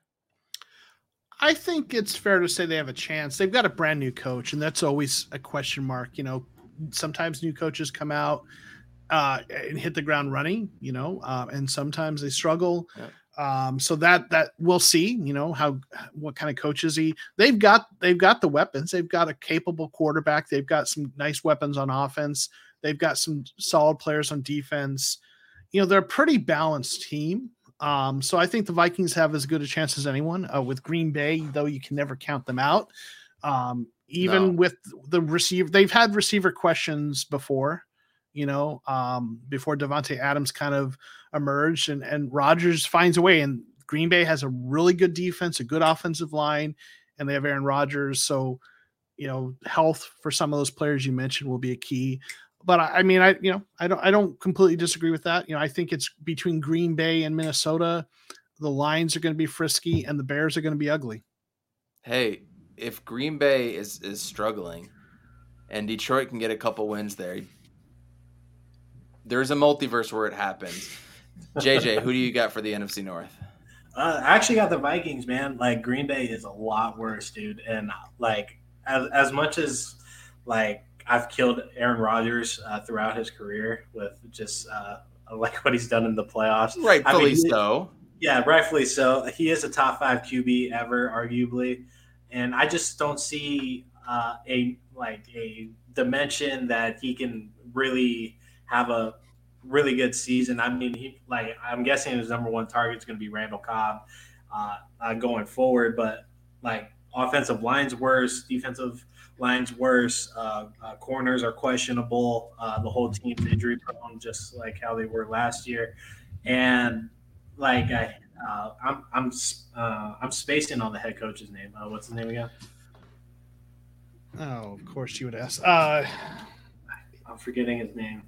I think it's fair to say they have a chance. They've got a brand new coach, and that's always a question mark. You know, sometimes new coaches come out uh, and hit the ground running, you know, uh, and sometimes they struggle. Yeah. Um, so that that we'll see, you know, how what kind of coaches he they've got they've got the weapons, they've got a capable quarterback, they've got some nice weapons on offense, they've got some solid players on defense. You know, they're a pretty balanced team. Um, so I think the Vikings have as good a chance as anyone uh, with Green Bay, though you can never count them out. Um, even no. with the receiver, they've had receiver questions before you know, um, before Davante Adams kind of emerged, and and Rodgers finds a way. And Green Bay has a really good defense, a good offensive line, and they have Aaron Rodgers. So, you know, health for some of those players you mentioned will be a key. But I, I mean, I you know, I don't I don't completely disagree with that. You know, I think it's between Green Bay and Minnesota. The Lions are going to be frisky, and the Bears are going to be ugly. Hey, if Green Bay is is struggling, and Detroit can get a couple wins there, there's a multiverse where it happens. JJ, who do you got for the NFC North? Uh, I actually got the Vikings, man. Like Green Bay is a lot worse, dude. And like as as much as like I've killed Aaron Rodgers uh, throughout his career with just uh, like what he's done in the playoffs. Rightfully I mean, so. Yeah, rightfully so. He is a top five QB ever, arguably, and I just don't see uh, a like a dimension that he can really have a really good season. I mean, he like I'm guessing his number one target is going to be Randall Cobb uh, uh, going forward, but like offensive lines worse, defensive lines worse, uh, uh corners are questionable. Uh, the whole team's injury prone, just like how they were last year, and like I. Uh, I'm I'm I'm spacing on the head coach's name. what's his name again? Oh, of course you would ask. I'm forgetting his name.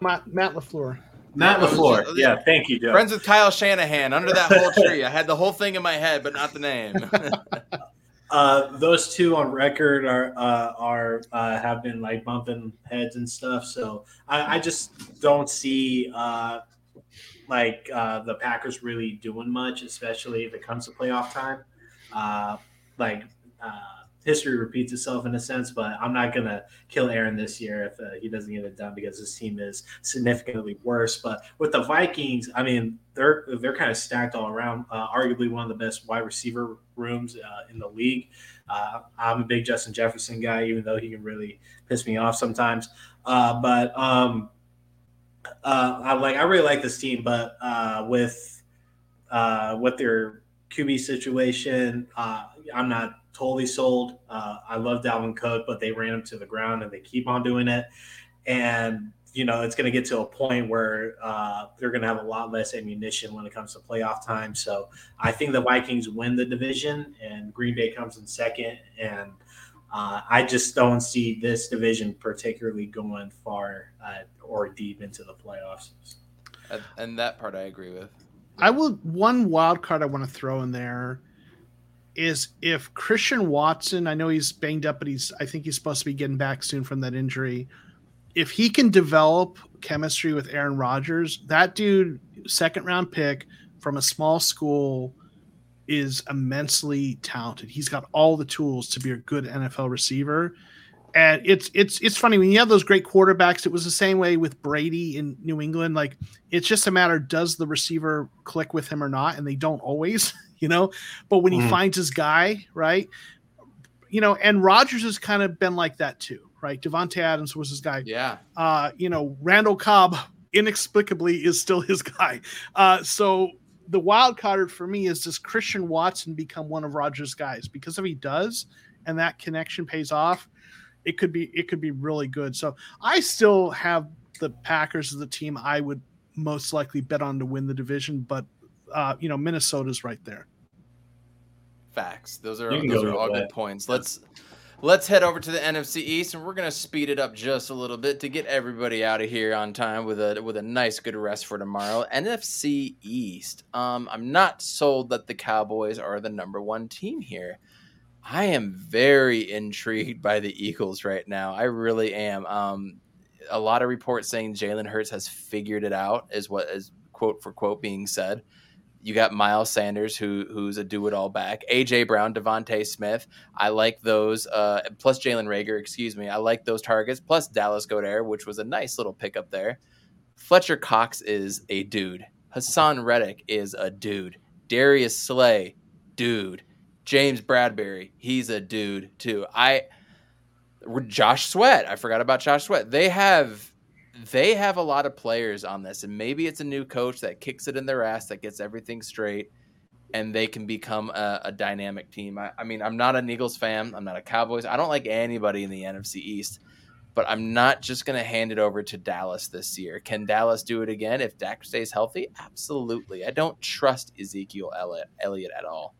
Matt, Matt LaFleur. Matt LaFleur. Yeah, thank you, Joe. Friends with Kyle Shanahan under that whole tree. I had the whole thing in my head, but not the name. uh, those two on record are uh, are uh, have been like bumping heads and stuff. So I, I just don't see uh, like uh, the Packers really doing much, especially if it comes to playoff time. Like history repeats itself in a sense, but I'm not going to kill Aaron this year if uh, he doesn't get it done because his team is significantly worse. But with the Vikings, I mean, they're they're kind of stacked all around. Uh, arguably one of the best wide receiver rooms uh, in the league. Uh, I'm a big Justin Jefferson guy, even though he can really piss me off sometimes. Uh, but um, uh, I like I really like this team, but with with their QB situation, I'm not totally sold. Uh, I love Dalvin Cook, but they ran him to the ground and they keep on doing it. And, you know, it's going to get to a point where uh, they're going to have a lot less ammunition when it comes to playoff time. So I think the Vikings win the division and Green Bay comes in second. And uh, I just don't see this division particularly going far uh, or deep into the playoffs. And that part I agree with. I will one wild card I want to throw in there is if Christian Watson, I know he's banged up, but he's I think he's supposed to be getting back soon from that injury. If he can develop chemistry with Aaron Rodgers, that dude, second round pick from a small school, is immensely talented. He's got all the tools to be a good NFL receiver. And it's it's it's funny when you have those great quarterbacks. It was the same way with Brady in New England. Like it's just a matter does the receiver click with him or not, and they don't always, you know. But when he Mhm. finds his guy, right, you know, and Rodgers has kind of been like that too, right? Davante Adams was his guy Yeah. uh, you know, Randall Cobb inexplicably is still his guy. Uh, so the wild card for me is does Christian Watson become one of Rodgers' guys? Because if he does, and that connection pays off, it could be it could be really good. So I still have the Packers as the team I would most likely bet on to win the division, but uh, you know Minnesota's right there. Facts. Those are those are all good points. Let's let's head over to the NFC East, and we're gonna speed it up just a little bit to get everybody out of here on time with a with a nice good rest for tomorrow. NFC East. Um, I'm not sold that the Cowboys are the number one team here. I am very intrigued by the Eagles right now. I really am. Um, a lot of reports saying Jalen Hurts has figured it out, is what is quote for quote being said. You got Miles Sanders, who who's a do it all back. AJ Brown, DeVonta Smith. I like those. Uh, plus Jalen Reagor, excuse me. I like those targets. Plus Dallas Goedert, which was a nice little pickup there. Fletcher Cox is a dude. Haason Reddick is a dude. Darius Slay, dude. James Bradberry, he's a dude too. I Josh Sweat, I forgot about Josh Sweat. They have they have a lot of players on this, and maybe it's a new coach that kicks it in their ass that gets everything straight, and they can become a, a dynamic team. I, I mean, I'm not an Eagles fan. I'm not a Cowboys. I don't like anybody in the NFC East, but I'm not just going to hand it over to Dallas this year. Can Dallas do it again if Dak stays healthy? Absolutely. I don't trust Ezekiel Elliott, Elliott at all.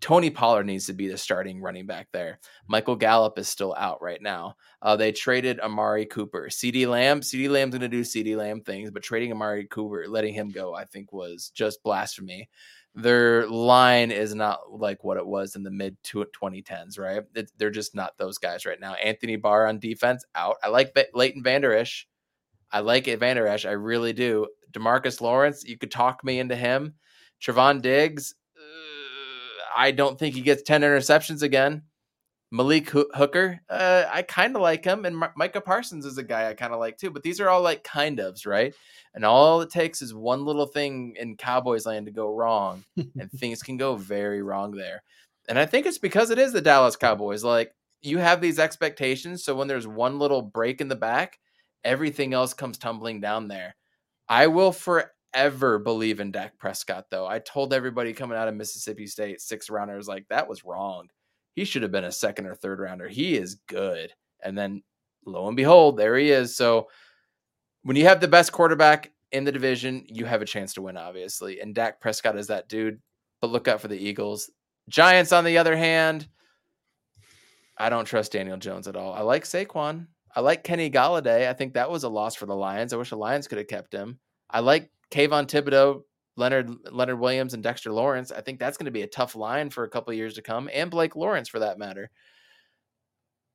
Tony Pollard needs to be the starting running back there. Michael Gallup is still out right now. Uh, they traded Amari Cooper. CeeDee Lamb, CeeDee Lamb's going to do CeeDee Lamb things, but trading Amari Cooper, letting him go, I think was just blasphemy. Their line is not like what it was in the mid 2010s, right? It, they're just not those guys right now. Anthony Barr on defense out. I like Leighton Vander Esch. I like it, Vander Esch. I really do. Demarcus Lawrence, you could talk me into him. Trevon Diggs, I don't think he gets 10 interceptions again. Malik Hooker, uh, I kind of like him, and M- Micah Parsons is a guy I kind of like too. But these are all like kind ofs, right? And all it takes is one little thing in Cowboys land to go wrong, and things can go very wrong there. And I think it's because it is the Dallas Cowboys. Like you have these expectations, so when there's one little break in the back, everything else comes tumbling down there. I will forever believe in Dak Prescott, though. I told everybody coming out of Mississippi State, six rounders, like that was wrong. He should have been a second or third rounder. He is good. And then lo and behold, there he is. So when you have the best quarterback in the division, you have a chance to win, obviously. And Dak Prescott is that dude. But look out for the Eagles. Giants, on the other hand, I don't trust Daniel Jones at all. I like Saquon. I like Kenny Golladay. I think that was a loss for the Lions. I wish the Lions could have kept him. I like Kayvon Thibodeaux, Leonard Leonard Williams, and Dexter Lawrence. I think that's going to be a tough line for a couple years to come, and Blake Lawrence for that matter,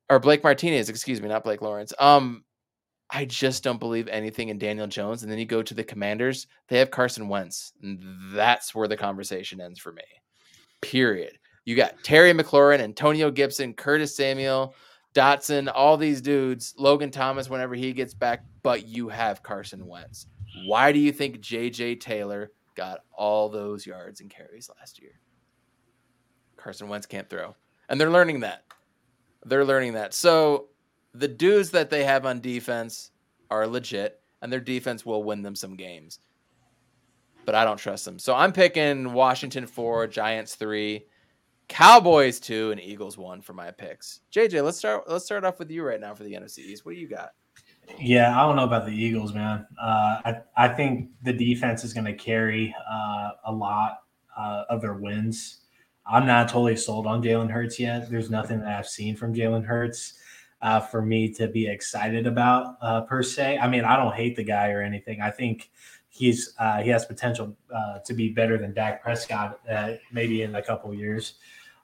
or Blake Martinez. Excuse me, not Blake Lawrence. Um, I just don't believe anything in Daniel Jones. And then you go to the Commanders; they have Carson Wentz, and that's where the conversation ends for me. Period. You got Terry McLaurin, Antonio Gibson, Curtis Samuel, Dotson, all these dudes, Logan Thomas whenever he gets back, but you have Carson Wentz. Why do you think JJ Taylor got all those yards and carries last year? Carson Wentz can't throw. And they're learning that. They're learning that. So the dudes that they have on defense are legit, and their defense will win them some games. But I don't trust them. So I'm picking Washington 4, Giants 3, Cowboys 2, and Eagles 1 for my picks. JJ, let's start let's start off with you right now for the NFC East. What do you got? Yeah, I don't know about the Eagles, man. Uh, I I think the defense is going to carry uh, a lot uh, of their wins. I'm not totally sold on Jalen Hurts yet. There's nothing that I've seen from Jalen Hurts uh, for me to be excited about uh, per se. I mean, I don't hate the guy or anything. I think he's uh, he has potential uh, to be better than Dak Prescott uh, maybe in a couple years.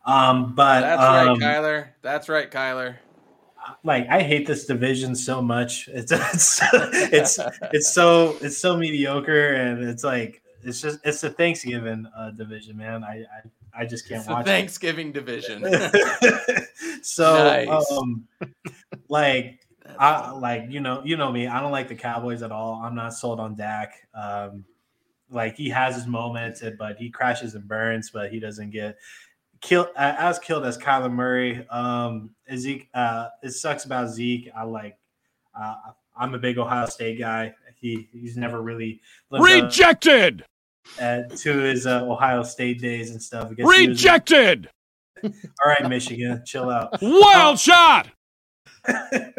Um, but That's um, right, Kyler. That's right, Kyler. Like I hate this division so much. It's it's it's it's so it's so mediocre and it's like it's just it's a Thanksgiving uh, division, man. I, I I just can't It's the watch Thanksgiving division. so, Nice. um, like, I like you know you know me. I don't like the Cowboys at all. I'm not sold on Dak. Um, like he has his moments, but he crashes and burns, but he doesn't get killed uh, as killed as Kyler Murray. Um, Zeke, uh, it sucks about Zeke. I like. Uh, I'm a big Ohio State guy. He he's never really Rejected! uh, to his uh, Ohio State days and stuff. He was- Rejected! All right, Michigan, chill out. Wild shot!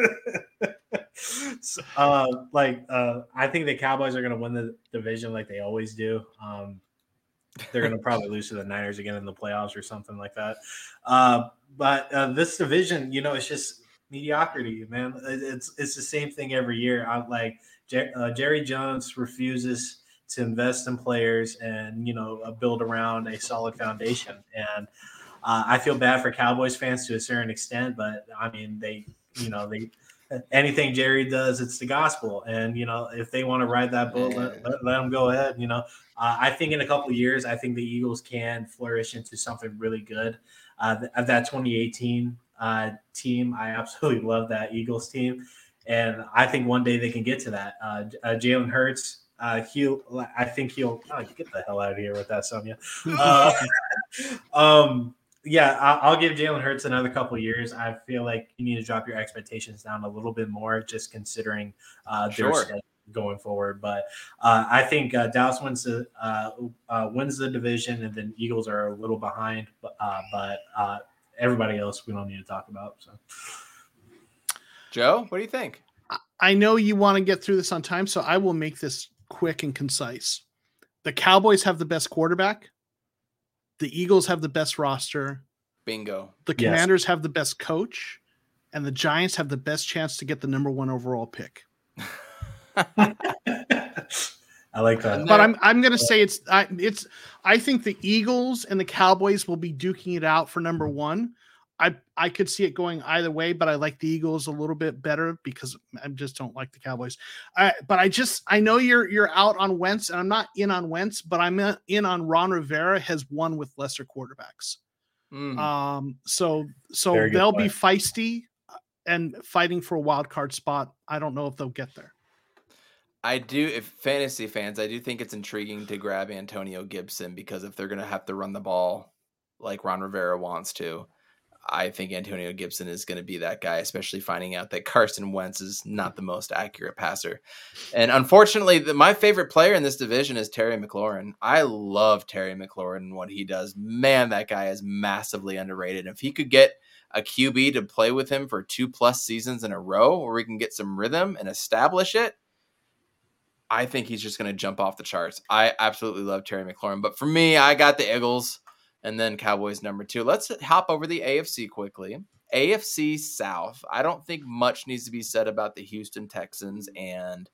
So, uh, like uh, I think the Cowboys are going to win the division like they always do. Um, they're going to probably lose to the Niners again in the playoffs or something like that. Uh, but uh, this division, you know, it's just mediocrity, man. It's it's the same thing every year. I like Jer- uh, Jerry Jones refuses to invest in players and you know uh, build around a solid foundation. And uh, I feel bad for Cowboys fans to a certain extent, but I mean they, you know, they anything Jerry does, it's the gospel. And you know, if they want to ride that boat, let, let, let them go ahead. You know, uh, I think in a couple of years, I think the Eagles can flourish into something really good. Uh, th- of that 2018 uh, team, I absolutely love that Eagles team, and I think one day they can get to that. Uh, uh, Jalen Hurts. Uh, he'll. I think he'll. Oh, get the hell out of here with that, Sonia. Uh, um, yeah, I- I'll give Jalen Hurts another couple years. I feel like you need to drop your expectations down a little bit more, just considering uh, their Sure. schedule going forward. But uh, I think uh, Dallas wins the uh, uh, wins the division, and then Eagles are a little behind. But uh, but uh, everybody else we don't need to talk about. So Joe, what do you think? I know you want to get through this on time, so I will make this quick and concise. The Cowboys have the best quarterback. The Eagles have the best roster. Bingo. The Yes. Commanders have the best coach, and the Giants have the best chance to get the number one overall pick. I like that. But I'm I'm gonna say it's I, it's I think the Eagles and the Cowboys will be duking it out for number one. I I could see it going either way, but I like the Eagles a little bit better because I just don't like the Cowboys. I, but I just I know you're you're out on Wentz, and I'm not in on Wentz, but I'm uh, in on Ron Rivera has won with lesser quarterbacks. Mhm. Um, so so they'll be feisty and fighting for a wild card spot. I don't know if they'll get there. I do, if fantasy fans, I do think it's intriguing to grab Antonio Gibson because if they're going to have to run the ball like Ron Rivera wants to, I think Antonio Gibson is going to be that guy, especially finding out that Carson Wentz is not the most accurate passer. And unfortunately, the, my favorite player in this division is Terry McLaurin. I love Terry McLaurin and what he does. Man, that guy is massively underrated. If he could get a QB to play with him for two plus seasons in a row where we can get some rhythm and establish it, I think he's just going to jump off the charts. I absolutely love Terry McLaurin, but for me, I got the Eagles and then Cowboys number two. Let's hop over the AFC quickly. AFC South. I don't think much needs to be said about the Houston Texans and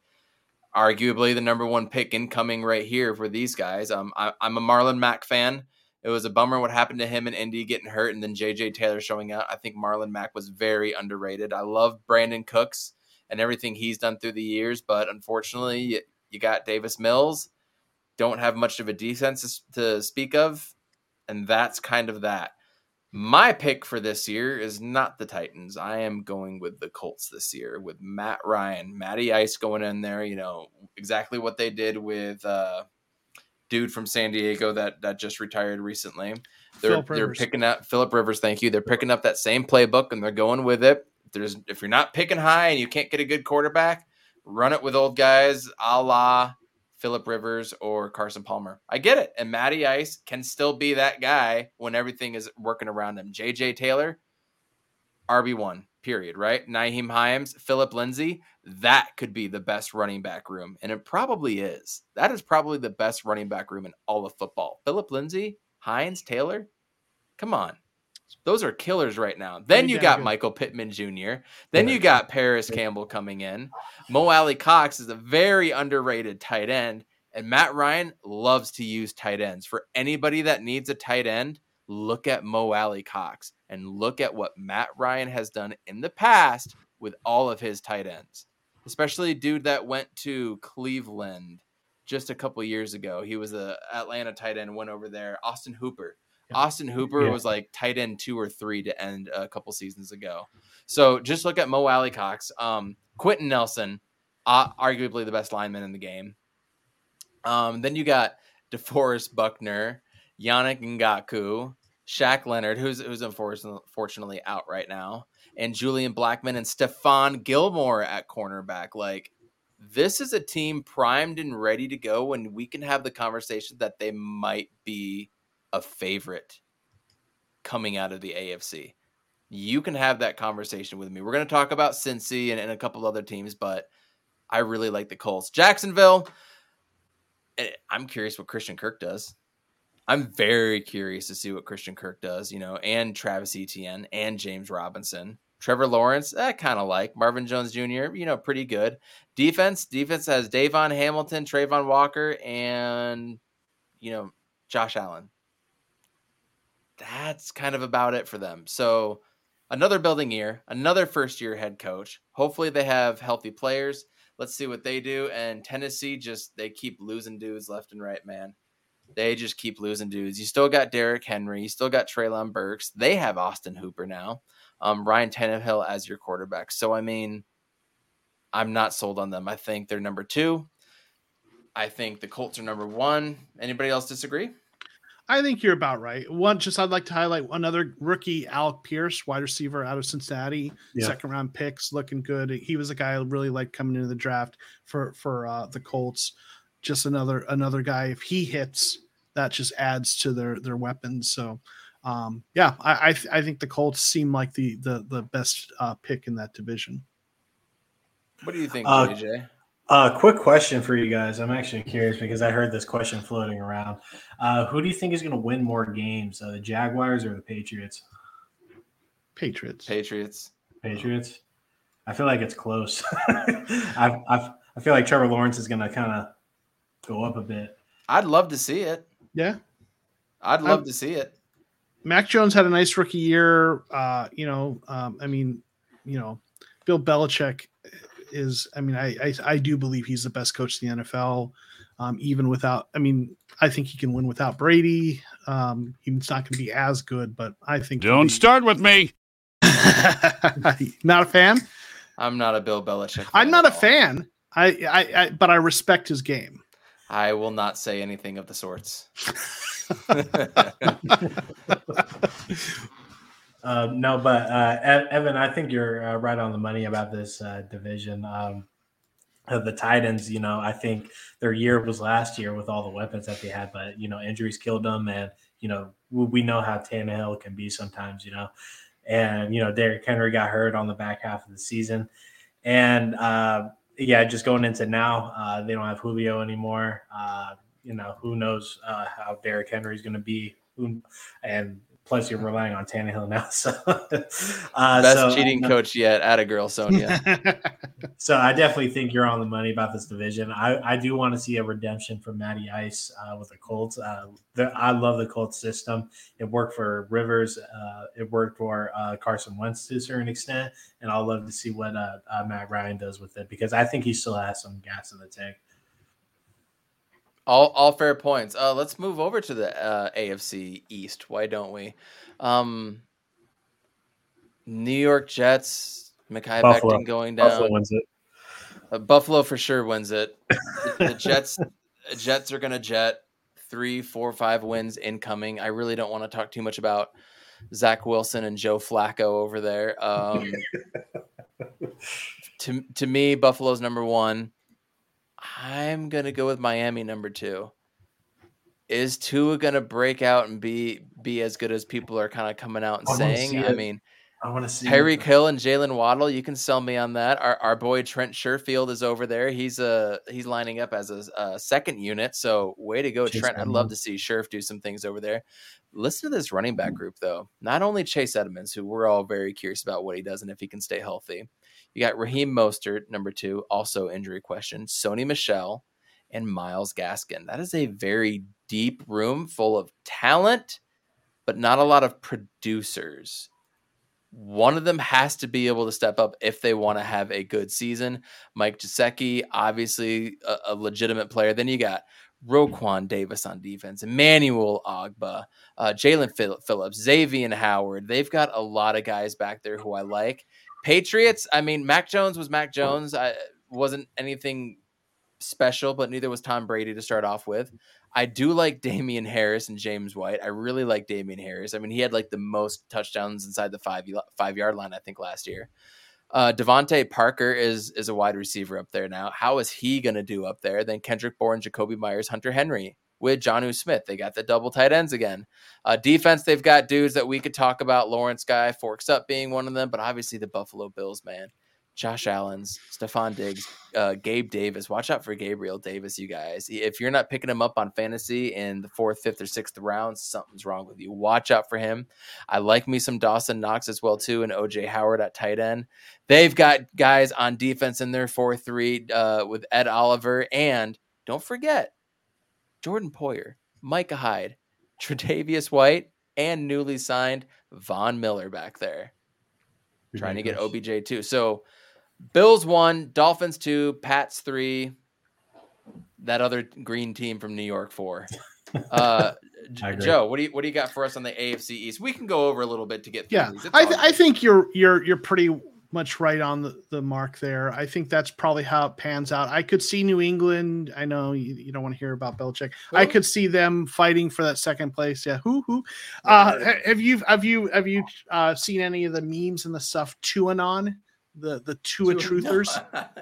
arguably the number one pick incoming right here for these guys. Um, I, I'm a Marlon Mack fan. It was a bummer what happened to him in Indy getting hurt and then JJ Taylor showing out. I think Marlon Mack was very underrated. I love Brandin Cooks and everything he's done through the years, but unfortunately, you, you got Davis Mills. Don't have much of a defense to speak of, and that's kind of that. My pick for this year is not the Titans. I am going with the Colts this year with Matt Ryan, Matty Ice going in there. You know exactly what they did with uh, dude from San Diego that that just retired recently. They're they're picking up Philip Rivers. Thank you. They're picking up that same playbook and they're going with it. There's if you're not picking high and you can't get a good quarterback, run it with old guys a la Philip Rivers or Carson Palmer. I get it. And Matty Ice can still be that guy when everything is working around him. JJ Taylor, RB1, period, right? Nyheim Hines, Philip Lindsay, that could be the best running back room. And it probably is. That is probably the best running back room in all of football. Philip Lindsay, Hines, Taylor, come on. Those are killers right now. Then you got good. Michael Pittman Jr. Then you got Parris Campbell coming in. Mo Alie-Cox is a very underrated tight end. And Matt Ryan loves to use tight ends. For anybody that needs a tight end, look at Mo Alie-Cox and look at what Matt Ryan has done in the past with all of his tight ends, especially a dude that went to Cleveland just a couple years ago. He was a Atlanta tight end, went over there. Austin Hooper. Austin Hooper Yeah. was like tight end two or three to end a couple seasons ago. So just look at Mo Alie-Cox, um, Quenton Nelson, uh, arguably the best lineman in the game. Um, then you got DeForest Buckner, Yannick Ngakoue, Shaq Leonard, who's who's unfortunately out right now, and Julian Blackmon and Stephon Gilmore at cornerback. Like this is a team primed and ready to go, and we can have the conversation that they might be a favorite coming out of the AFC. You can have that conversation with me. We're going to talk about Cincy and, and a couple other teams, but I really like the Colts. Jacksonville. eh, I'm curious what Christian Kirk does. I'm very curious to see what Christian Kirk does, you know, and Travis Etienne and James Robinson. Trevor Lawrence, I kind of like. Marvin Jones Jr., you know, pretty good. Defense, defense has Davon Hamilton, Travon Walker, and, you know, Josh Allen. That's kind of about it for them. So, another building year, another first year head coach. Hopefully, they have healthy players. Let's see what they do. And Tennessee just, they keep losing dudes left and right, man. They just keep losing dudes. You still got Derrick Henry. You still got Treylon Burks. They have Austin Hooper now. Um, Ryan Tannehill as your quarterback. So, I mean, I'm not sold on them. I think they're number two. I think the Colts are number one. Anybody else disagree? I think you're about right. One, just I'd like to highlight another rookie, Alec Pierce, wide receiver out of Cincinnati, Yeah. second round picks, looking good. He was a guy I really liked coming into the draft for for uh, the Colts. Just another another guy. If he hits, that just adds to their their weapons. So, um, yeah, I I, th- I think the Colts seem like the the the best uh, pick in that division. What do you think, Uh, JJ? Uh, quick question for you guys. I'm actually curious because I heard this question floating around. Uh, who do you think is going to win more games, uh, the Jaguars or the Patriots? Patriots. Patriots. Patriots. I feel like it's close. I, I I feel like Trevor Lawrence is going to kind of go up a bit. I'd love to see it. Yeah. I'd love Um, to see it. Mac Jones had a nice rookie year. Uh, you know, um, I mean, you know, Bill Belichick is. I mean, I I, I do believe he's the best coach in the NFL. Um, even without, I mean, I think he can win without Brady. Um, he's not going to be as good, but I think. Don't be- start with me. not a fan. I'm not a Bill Belichick. I'm not a all. fan. I, I, I, but I respect his game. I will not say anything of the sorts. Uh, no, but uh, Evan, I think you're uh, right on the money about this uh, division. Um, uh, the Titans, you know, I think their year was last year with all the weapons that they had, but you know, injuries killed them, and you know, we, know how Tannehill can be sometimes, you know, and you know, Derrick Henry got hurt on the back half of the season, and uh, yeah, just going into now, uh, they don't have Julio anymore. You know, who knows how Derrick is going to be, who, and plus you're relying on Tannehill now. So, uh, Best so, cheating uh, coach yet. At a girl, Sonia. so I definitely think you're on the money about this division. I, I do want to see a redemption from Matty Ice uh, with the Colts. Uh, the, I love the Colts system. It worked for Rivers. Uh, it worked for uh, Carson Wentz to a certain extent, and I'll love to see what uh, uh, Matt Ryan does with it because I think he still has some gas in the tank. All all fair points. Uh, let's move over to the uh, AFC East. Why don't we? Um, New York Jets. Mekhi Buffalo. Becton going down. Buffalo wins it. Uh, Buffalo for sure wins it. The, the Jets, Jets are gonna jet three, four, five wins incoming. I really don't want to talk too much about Zach Wilson and Joe Flacco over there. Um, to to me, Buffalo's number one. I'm gonna go with Miami number two. Is Tua gonna break out and be be as good as people are kind of coming out and I saying? I mean, I want to see Harry it. Hill and Jaylen Waddle, you can sell me on that. Our our boy Trent Sherfield is over there. He's uh he's lining up as a, a second unit. So way to go, Chase Trent. I'd love to see Sherf do some things over there. Listen to this running back group though. Not only Chase Edmonds, who we're all very curious about what he does and if he can stay healthy. You got Raheem Mostert, number two, also injury question. Sony Michel and Myles Gaskin. That is a very deep room full of talent, but not a lot of producers one of them has to be able to step up if they want to have a good season. Mike Gesicki, obviously a, a legitimate player. Then you got Raekwon Davis on defense, Emmanuel Ogbah, uh, Jaelan Phillips, Xavier Howard. They've got a lot of guys back there who I like. Patriots, I mean, Mac Jones was Mac Jones. I wasn't anything special, but neither was Tom Brady to start off with. I do like Damien Harris and James White. I really like Damien Harris. I mean, he had like the most touchdowns inside the five five yard line, I think, last year. Uh, DeVante Parker is is a wide receiver up there now. How is he going to do up there? Then Kendrick Bourne, Jakobi Meyers, Hunter Henry with Jonnu Smith. They got the double tight ends again. Uh, defense, they've got dudes that we could talk about. Lawrence Guy, Forks Up being one of them, but obviously the Buffalo Bills, man. Josh Allen's, Stefon Diggs, uh, Gabe Davis. Watch out for Gabriel Davis, you guys. If you're not picking him up on fantasy in the fourth, fifth, or sixth round, something's wrong with you. Watch out for him. I like me some Dawson Knox as well too, and OJ Howard at tight end. They've got guys on defense in their four three uh, with Ed Oliver, and don't forget Jordan Poyer, Micah Hyde, Tre'Davious White, and newly signed Von Miller back there, Ridiculous. trying to get OBJ too. So Bills one, Dolphins two, Pats three. That other green team from New York four. Uh, Joe, what do you what do you got for us on the AFC East? We can go over a little bit to get. yeah, I, th- I think you're you're you're pretty much right on the, the mark there. I think that's probably how it pans out. I could see New England. I know you, you don't want to hear about Belichick. Who? I could see them fighting for that second place. Yeah. Who who? Uh, have you have you have you uh, seen any of the memes and the stuff Tuanon? the the Tua truthers.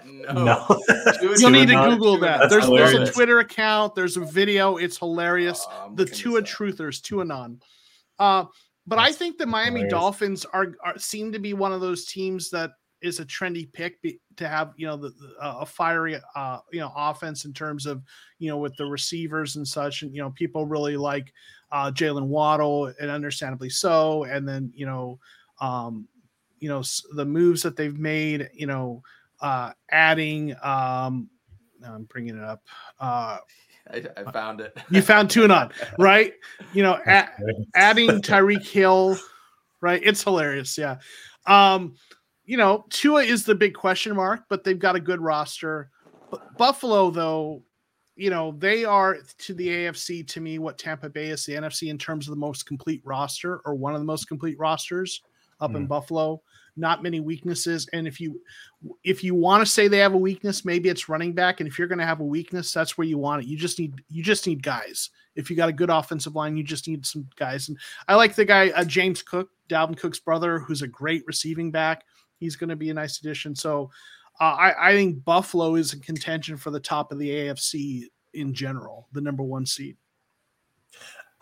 No, no. you'll need to Google that. There's there's a Twitter account. There's a video. It's hilarious. Oh, the Tua truthers, Tuanon. Uh, but That's I think the Miami hilarious. Dolphins are, are seem to be one of those teams that is a trendy pick be, to have you know the, the uh, a fiery uh, you know offense in terms of you know with the receivers and such and you know people really like uh, Jaylen Waddle and understandably so and then you know um, you know the moves that they've made you know uh adding um i'm bringing it up uh I, I found it. you found Tuanon, right? You know, a- adding Tyreek Hill, right? It's hilarious. Yeah. Um, you know, Tua is the big question mark, but they've got a good roster. But Buffalo, though, you know, they are to the AFC to me what Tampa Bay is the NFC in terms of the most complete roster or one of the most complete rosters up mm. in Buffalo not many weaknesses. And if you if you want to say they have a weakness, maybe it's running back. And if you're going to have a weakness, that's where you want it. You just need you just need guys. If you got a good offensive line, you just need some guys. And I like the guy uh, James Cook, Dalvin Cook's brother, who's a great receiving back. He's going to be a nice addition. So uh, I, I think Buffalo is in contention for the top of the AFC in general, the number one seed.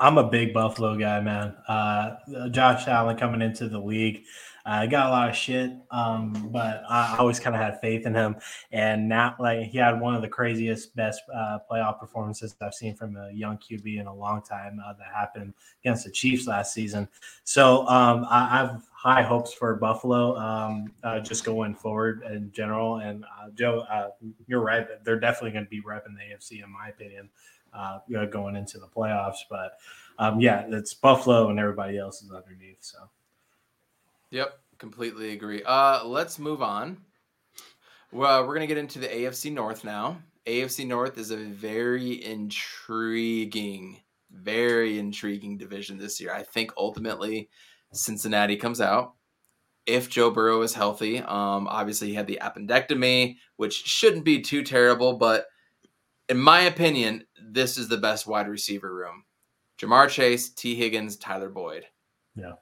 I'm a big Buffalo guy, man. Uh, Josh Allen coming into the league, I uh, got a lot of shit, um, but I always kind of had faith in him. And now, like, he had one of the craziest, best uh, playoff performances I've seen from a young QB in a long time. Uh, that happened against the Chiefs last season. So um, I, have high hopes for Buffalo, um, uh, just going forward in general. And uh, Joe, uh, you're right; they're definitely going to be repping the AFC, in my opinion, you know, going into the playoffs. But um, yeah, it's Buffalo, and everybody else is underneath. So. Yep, completely agree. Uh, let's move on. Well, we're gonna get into the AFC North now. AFC North is a very intriguing, very intriguing division this year. I think ultimately Cincinnati comes out if Joe Burrow is healthy. Um, obviously he had the appendectomy, which shouldn't be too terrible, but in my opinion, this is the best wide receiver room. Ja'Marr Chase, Tee Higgins, Tyler Boyd. Yeah.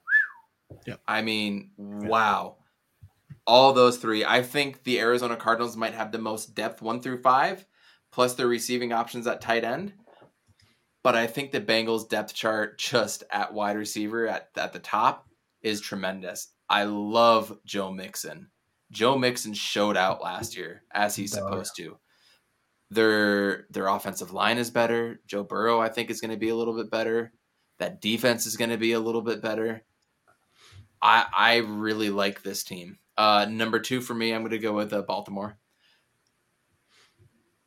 Yeah. I mean, wow. All those three. I think the Arizona Cardinals might have the most depth one through five, plus their receiving options at tight end. But I think the Bengals depth chart just at wide receiver at, at the top is tremendous. I love Joe Mixon. Joe Mixon showed out last year as he's oh, supposed to. Their their offensive line is better. Joe Burrow, I think, is going to be a little bit better. That defense is going to be a little bit better. I I really like this team. Uh, number two for me, I'm going to go with uh, Baltimore.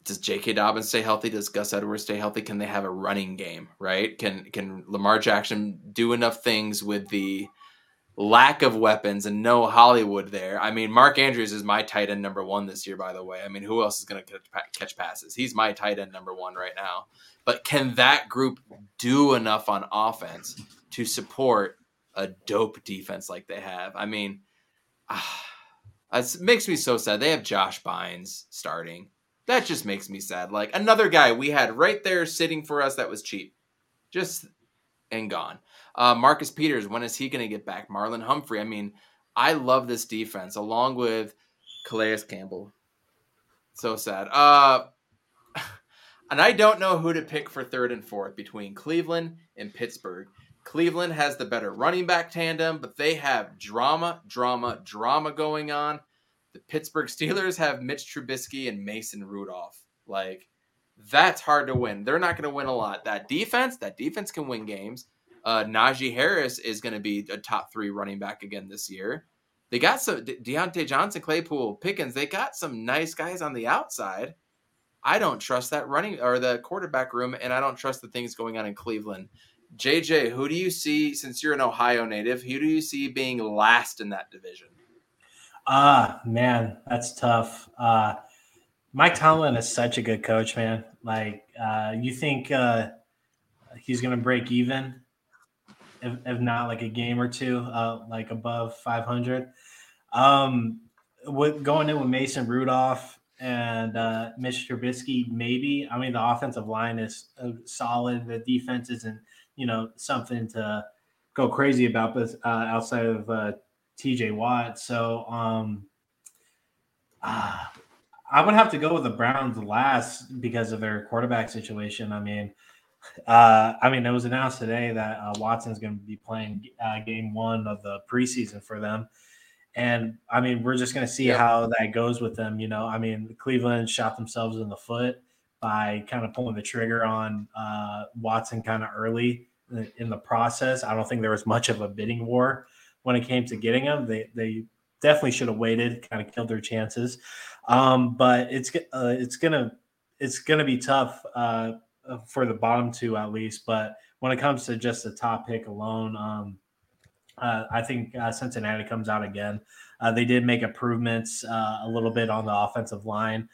Does J.K. Dobbins stay healthy? Does Gus Edwards stay healthy? Can they have a running game? Right? Can can Lamar Jackson do enough things with the lack of weapons and no Hollywood there. I mean, Mark Andrews is my tight end number one this year, by the way. I mean, who else is going to catch passes? He's my tight end number one right now. But can that group do enough on offense to support a dope defense like they have? I mean, ah, it makes me so sad. They have Josh Bynes starting. That just makes me sad. Like another guy we had right there sitting for us that was cheap, just and gone. Uh, Marcus Peters, when is he going to get back? Marlon Humphrey. I mean, I love this defense along with Calais Campbell. So sad. Uh, and I don't know who to pick for third and fourth between Cleveland and Pittsburgh. Cleveland has the better running back tandem, but they have drama, drama, drama going on. The Pittsburgh Steelers have Mitch Trubisky and Mason Rudolph. Like, that's hard to win. They're not going to win a lot. That defense, that defense can win games. Uh, Najee Harris is going to be a top three running back again this year. They got some De- Diontae Johnson, Claypool, Pickens. They got some nice guys on the outside. I don't trust that running or the quarterback room, and I don't trust the things going on in Cleveland. JJ, who do you see, since you're an Ohio native, who do you see being last in that division? Ah, man, that's tough. Uh, Mike Tomlin is such a good coach, man. Like, uh, you think uh, he's going to break even, if, if, not like a game or two, uh, like above 500? Um, with going in with Mason Rudolph and uh, Mitch Trubisky, maybe. I mean, the offensive line is uh, solid. The defense isn't you know something to go crazy about, but uh, outside of uh, T.J. Watt, so um, uh, I would have to go with the Browns last because of their quarterback situation. I mean, uh, I mean, it was announced today that uh, Watson's going to be playing uh, game one of the preseason for them. And I mean, we're just going to see how that goes with them. You know, I mean, Cleveland shot themselves in the foot by kind of pulling the trigger on uh, Watson kind of early in the process. I don't think there was much of a bidding war when it came to getting him. They they definitely should have waited, kind of killed their chances. Um, but it's uh, it's gonna it's gonna be tough uh, for the bottom two at least. But when it comes to just the top pick alone, um, uh, I think uh, Cincinnati comes out again. Uh, they did make improvements uh, a little bit on the offensive line,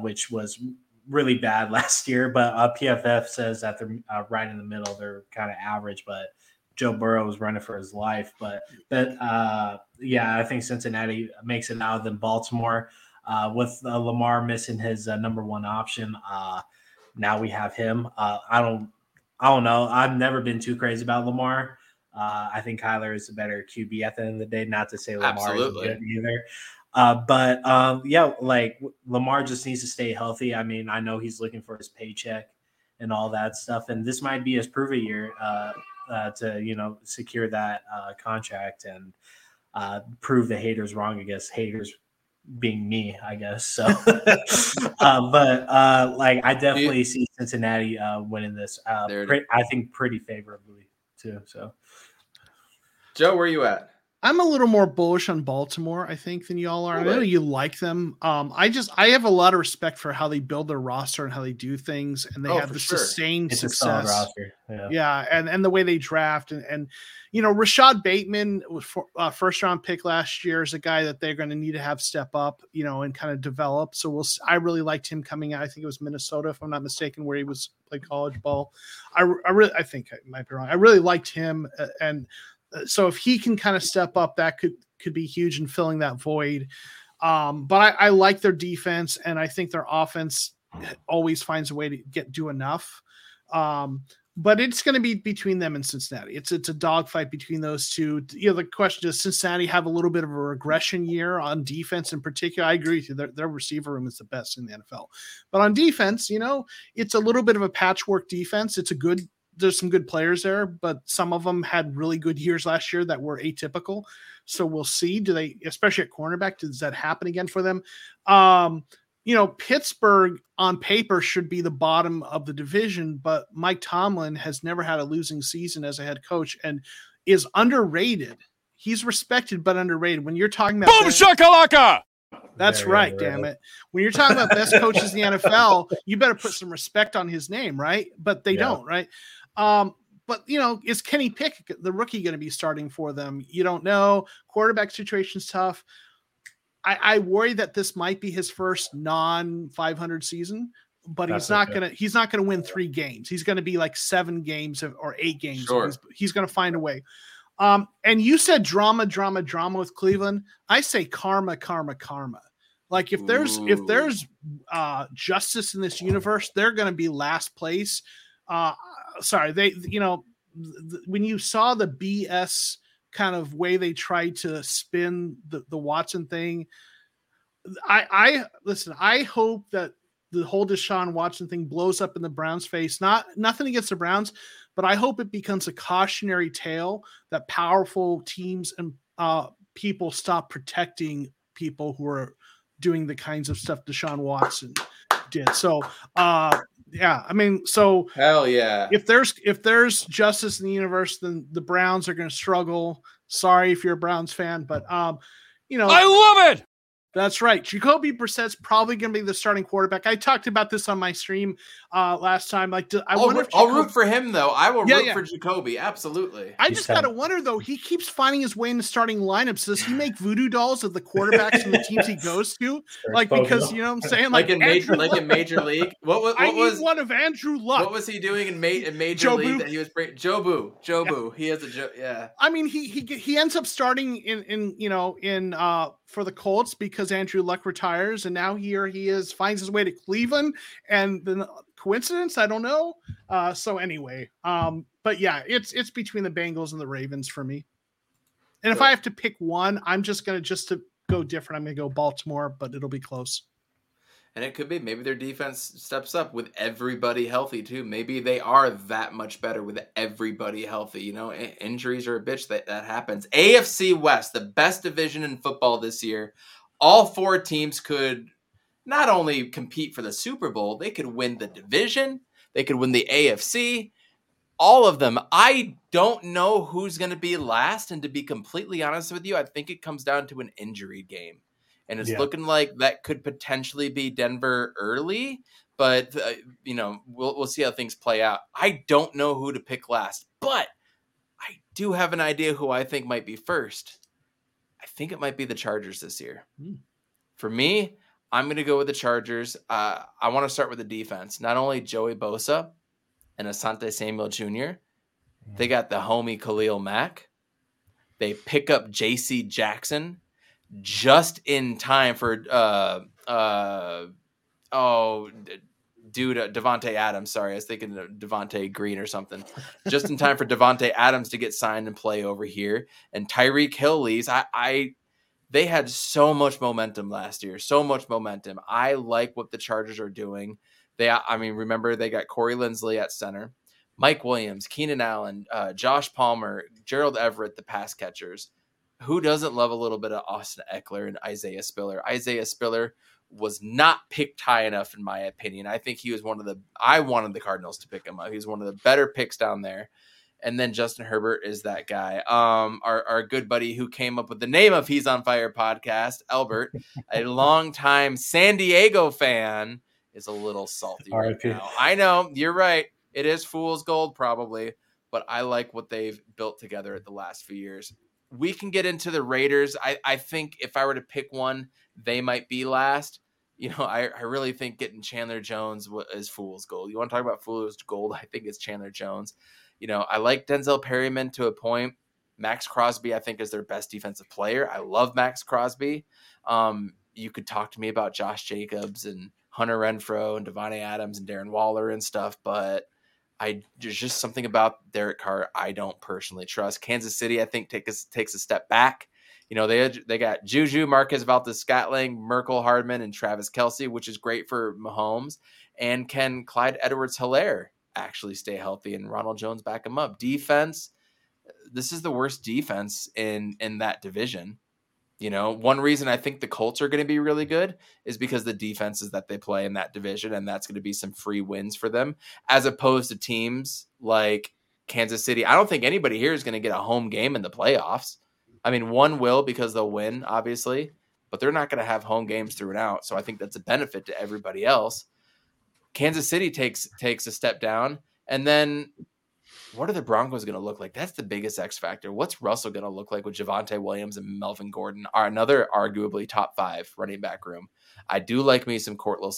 which was really bad last year, but uh, PFF says that they're uh, right in the middle. They're kind of average, but Joe Burrow is running for his life. But but uh, yeah, I think Cincinnati makes it out than Baltimore. Uh, with uh, Lamar missing his uh, number one option, now we have him. I don't I don't know. I've never been too crazy about Lamar. I think Kyler is a better QB at the end of the day. Not to say Lamar Absolutely. is good either. Uh, but um, yeah, like Lamar just needs to stay healthy. I mean, I know he's looking for his paycheck and all that stuff, and this might be his prove year uh, uh, to you know secure that uh, contract and uh, prove the haters wrong. I guess haters being me, I guess. So, uh, but uh, like I definitely see Cincinnati uh, winning this. Uh, pre- I think pretty favorably too. So, Joe, where are you at? I'm a little more bullish on Baltimore, I think, than y'all are. I know you like them. Um, I just I have a lot of respect for how they build their roster and how they do things, and they oh, have the sure. sustained it's success. Yeah. yeah, and and the way they draft and and you know Rashod Bateman was for, uh, first round pick last year is a guy that they're going to need to have step up, you know, and kind of develop. So we'll. I really liked him coming out. I think it was Minnesota, if I'm not mistaken, where he was played college ball. I, I really I think I might be wrong. I really liked him, uh, and uh, so if he can kind of step up, that could could be huge in filling that void. Um, but I, I, like their defense, and I think their offense always finds a way to get do enough. Um, but it's going to be between them and Cincinnati. It's it's a dogfight between those two. You know, the question does Cincinnati have a little bit of a regression year on defense in particular? I agree with you. Their, their receiver room is the best in the NFL, but on defense, you know, it's a little bit of a patchwork defense. It's a good there's some good players there, but some of them had really good years last year that were atypical. So we'll see. Do they, especially at cornerback, does that happen again for them? Um, you know, Pittsburgh on paper should be the bottom of the division, but Mike Tomlin has never had a losing season as a head coach and is underrated. He's respected but underrated. When you're talking about boom shakalaka, that's right, damn it. When you're talking about best coaches in the NFL, you better put some respect on his name, right? But they yeah. don't, right? Um, but you know, is Kenny Pickett, the rookie, going to be starting for them? You don't know. Quarterback situation's tough. I, I worry that this might be his first non 500 season, but That's he's not okay. gonna he's not gonna win three games. He's gonna be like seven games or eight games. Sure. He's, he's gonna find a way. Um, and you said drama, drama, drama with Cleveland. I say karma, karma, karma. Like if there's if there's uh justice in this universe, they're gonna be last place. Uh sorry, they you know th- when you saw the BS kind of way they tried to spin the, the Watson thing, I I listen, I hope that the whole Deshaun Watson thing blows up in the Browns face. Not nothing against the Browns, but I hope it becomes a cautionary tale that powerful teams and uh, people stop protecting people who are doing the kinds of stuff Deshaun Watson did. So, uh, yeah, I mean, so Hell yeah. if there's if there's justice in the universe, then the Browns are going to struggle. Sorry if you're a Browns fan, but um, you know, I love it. That's right. Jacoby Brissett's probably going to be the starting quarterback. I talked about this on my stream uh last time. Like, do- I I'll, wonder root, if I'll root for him though. I will Yeah, root yeah. for Jacoby. Absolutely. I He's just gotta wonder though. He keeps finding his way into starting lineups. Does he make voodoo dolls of the quarterbacks and the teams he goes to? Like because you know what I'm saying? Like, Like, in major, Andrew like in major league. What was I what need was one of Andrew Luck. what was he doing in, ma- in major Joe league Boo. that he was bring- Jobu Jobu. He has a jo- yeah. I mean, he he he ends up starting in in you know in uh for the Colts because Andrew Luck retires, and now here he is finds his way to Cleveland, and then coincidence I don't know. Uh, so anyway, um, but yeah, it's it's between the Bengals and the Ravens for me. And if. I have to pick one, I'm just gonna just to go different. I'm gonna go Baltimore, but it'll be close. And it could be maybe their defense steps up with everybody healthy too. Maybe they are that much better with everybody healthy. You know, injuries are a bitch. That that happens. AFC West, the best division in football this year. All four teams could not only compete for the Super Bowl, they could win the division. They could win the AFC. All of them. I don't know who's going to be last. And to be completely honest with you, I think it comes down to an injury game and it's Yeah. looking like that could potentially be Denver early. But uh, you know, we'll we'll see how things play out. I don't know who to pick last, but I do have an idea who I think might be first. I think it might be the Chargers this year. Hmm. For me, I'm going to go with the Chargers. Uh, I want to start with the defense. Not only Joey Bosa and Asante Samuel Jr., they got the homie Khalil Mack. They pick up J.C. Jackson just in time for uh uh oh dude uh, Davante Adams. Sorry, I was thinking of Devonte Green or something. Just in time for Davante Adams to get signed and play over here. And Tyreek Hill leaves. I, I they had so much momentum last year, so much momentum. I like what the Chargers are doing. They, I mean, remember they got Corey Linsley at center, Mike Williams, Keenan Allen, uh, Josh Palmer, Gerald Everett, the pass catchers. Who doesn't love a little bit of Austin Ekeler and Isaiah Spiller? Isaiah Spiller was not picked high enough, in my opinion. I think he was one of the. I wanted the Cardinals to pick him up. He's one of the better picks down there. And then Justin Herbert is that guy. Um, our, our good buddy who came up with the name of He's on Fire podcast, Albert, a longtime San Diego fan, is a little salty right now. I know you're right. It is fool's gold, probably, but I like what they've built together at the last few years. We can get into the Raiders. I, I think if I were to pick one, they might be last. You know, I, I really think getting Chandler Jones is fool's gold. You want to talk about fool's gold? I think it's Chandler Jones. You know, I like Denzel Perryman to a point. Maxx Crosby, I think, is their best defensive player. I love Maxx Crosby. Um, you could talk to me about Josh Jacobs and Hunter Renfrow and Davante Adams and Darren Waller and stuff, but I there's just something about Derek Carr I don't personally trust. Kansas City, I think, take a, takes a step back. You know, they they got Juju, Marcus Valdes Scatling, Mecole Hardman, and Travis Kelce, which is great for Mahomes. And can Clyde Edwards-Helaire actually stay healthy and Ronald Jones back him up? Defense, this is the worst defense in in that division. You know, one reason I think the Colts are going to be really good is because the defenses that they play in that division, and that's going to be some free wins for them, as opposed to teams like Kansas City. I don't think anybody here is going to get a home game in the playoffs. I mean, one will because they'll win, obviously, but they're not going to have home games through and out. So I think that's a benefit to everybody else. Kansas City takes takes a step down, and then what are the Broncos going to look like? That's the biggest X factor. What's Russell going to look like with Javonte Williams and Melvin Gordon? Are another arguably top five running back room. I do like me some Courtland,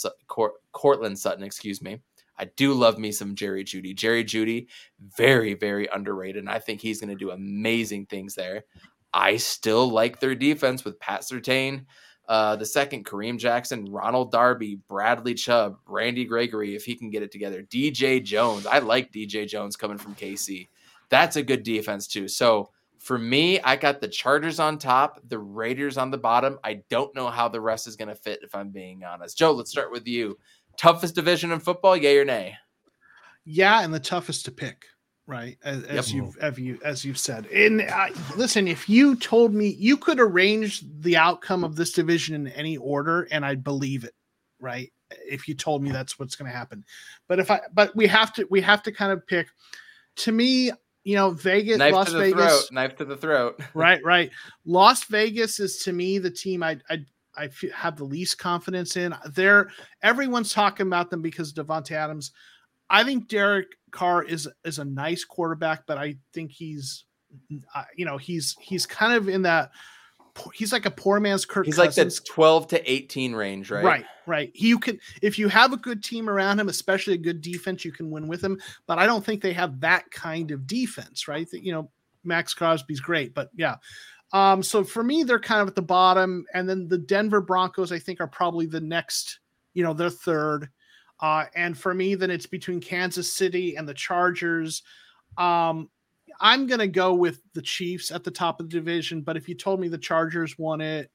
Courtland Sutton, excuse me. I do love me some Jerry Jeudy. Jerry Jeudy, very, very underrated. And I think he's going to do amazing things there. I still like their defense with Pat Surtain, uh, the second, Kareem Jackson, Ronald Darby, Bradley Chubb, Randy Gregory, if he can get it together. DJ Jones. I like DJ Jones coming from KC. That's a good defense, too. So for me, I got the Chargers on top, the Raiders on the bottom. I don't know how the rest is going to fit, if I'm being honest. Joe, let's start with you. Toughest division in football, yay or nay? Yeah, and the toughest to pick right? As, as you've as you as you've said. And uh, listen if you told me you could arrange the outcome of this division in any order and i'd believe it right? If you told me that's what's going to happen. But if i but we have to we have to kind of pick. To me you know vegas knife las to the vegas throat knife to the throat. Right right. Las vegas is to me the team i i I have the least confidence in. They're everyone's talking about them because Davante Adams. I think Derek Carr is is a nice quarterback, but I think he's, uh, you know, he's he's kind of in that. He's like a poor man's Kirk. He's Cousins. like the twelve to eighteen range, right? Right, right. You can if you have a good team around him, especially a good defense, you can win with him. But I don't think they have that kind of defense, right? That you know, Maxx Crosby's great, but yeah. Um, so for me, they're kind of at the bottom, and then the Denver Broncos, I think, are probably the next. You know, they're third. Uh, and for me, then it's between Kansas City and the Chargers. Um, I'm going to go with the Chiefs at the top of the division. But if you told me the Chargers won it,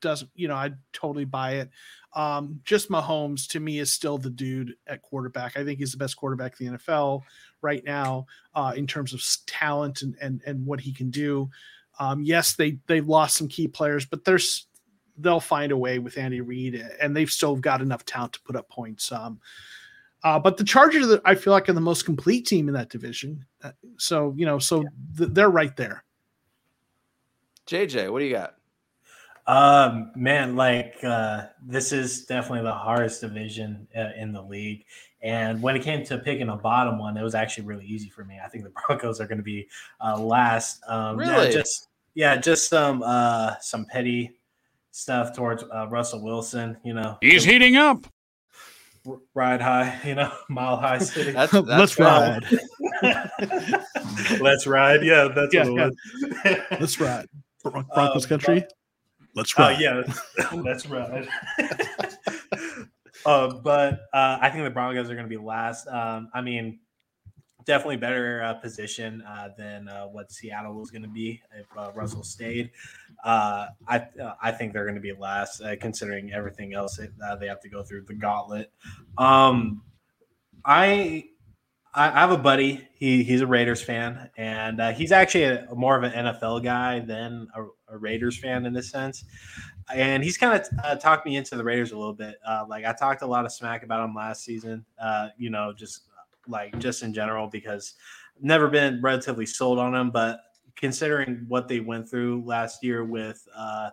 doesn't, you know, I'd totally buy it. Um, just Mahomes to me is still the dude at quarterback. I think he's the best quarterback in the NFL right now uh, in terms of talent and, and, and what he can do. Um, yes, they, they've lost some key players, but there's, they'll find a way with Andy Reid, and they've still got enough talent to put up points. Um, uh, but the Chargers, I feel like, are the most complete team in that division. Uh, so you know, so th- they're right there. JJ, what do you got? Um, man, like uh, this is definitely the hardest division uh, in the league. And when it came to picking a bottom one, it was actually really easy for me. I think the Broncos are going to be uh, last. Um, really? Yeah, just yeah, just some uh, some petty stuff towards uh, Russell Wilson. You know, He's heating up. ride high. You know, mile high city. That's, that's Let's valid. ride. Let's ride. Yeah, that's Yeah, what it was. Let's ride. Bron- Broncos Um, country. Let's Oh ride. yeah, that's right. uh, but uh, I think the Broncos are going to be last. Um, I mean, definitely better uh, position uh, than uh, what Seattle was going to be if uh, Russell stayed. Uh, I uh, I think they're going to be last, considering everything else that they have to go through the gauntlet. Um, I I have a buddy. He he's a Raiders fan, and he's actually a, more of an NFL guy than a, a Raiders fan in this sense. And he's kind of talked me into the Raiders a little bit. Like I talked a lot of smack about them last season. You know, just like just in general because I've never been relatively sold on them. But considering what they went through last year with uh,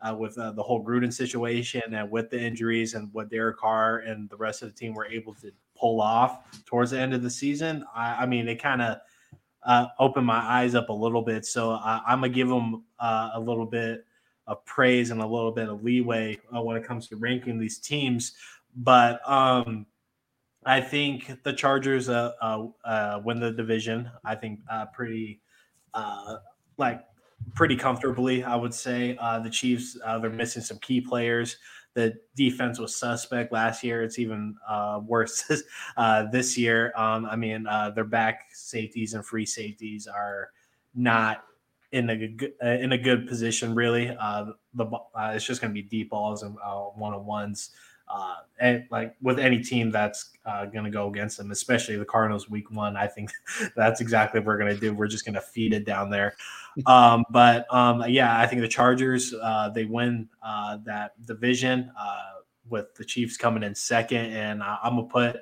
uh, with uh, the whole Gruden situation and with the injuries and what Derek Carr and the rest of the team were able to pull off towards the end of the season, I, I mean, it kind of uh, opened my eyes up a little bit. So I, I'm gonna give them uh, a little bit of praise and a little bit of leeway uh, when it comes to ranking these teams. But um, I think the Chargers uh, uh, uh, win the division. I think uh, pretty uh, like pretty comfortably. I would say uh, the Chiefs they're missing some key players. The defense was suspect last year. It's even worse this year. Um, I mean, their back safeties and free safeties are not in a in a good position. Really, the it's just going to be deep balls and one on ones. Uh, and like with any team that's uh, going to go against them, especially the Cardinals week one, I think that's exactly what we're going to do. We're just going to feed it down there. Um, but um, yeah, I think the Chargers uh, they win uh, that division uh, with the Chiefs coming in second, and I, I'm gonna put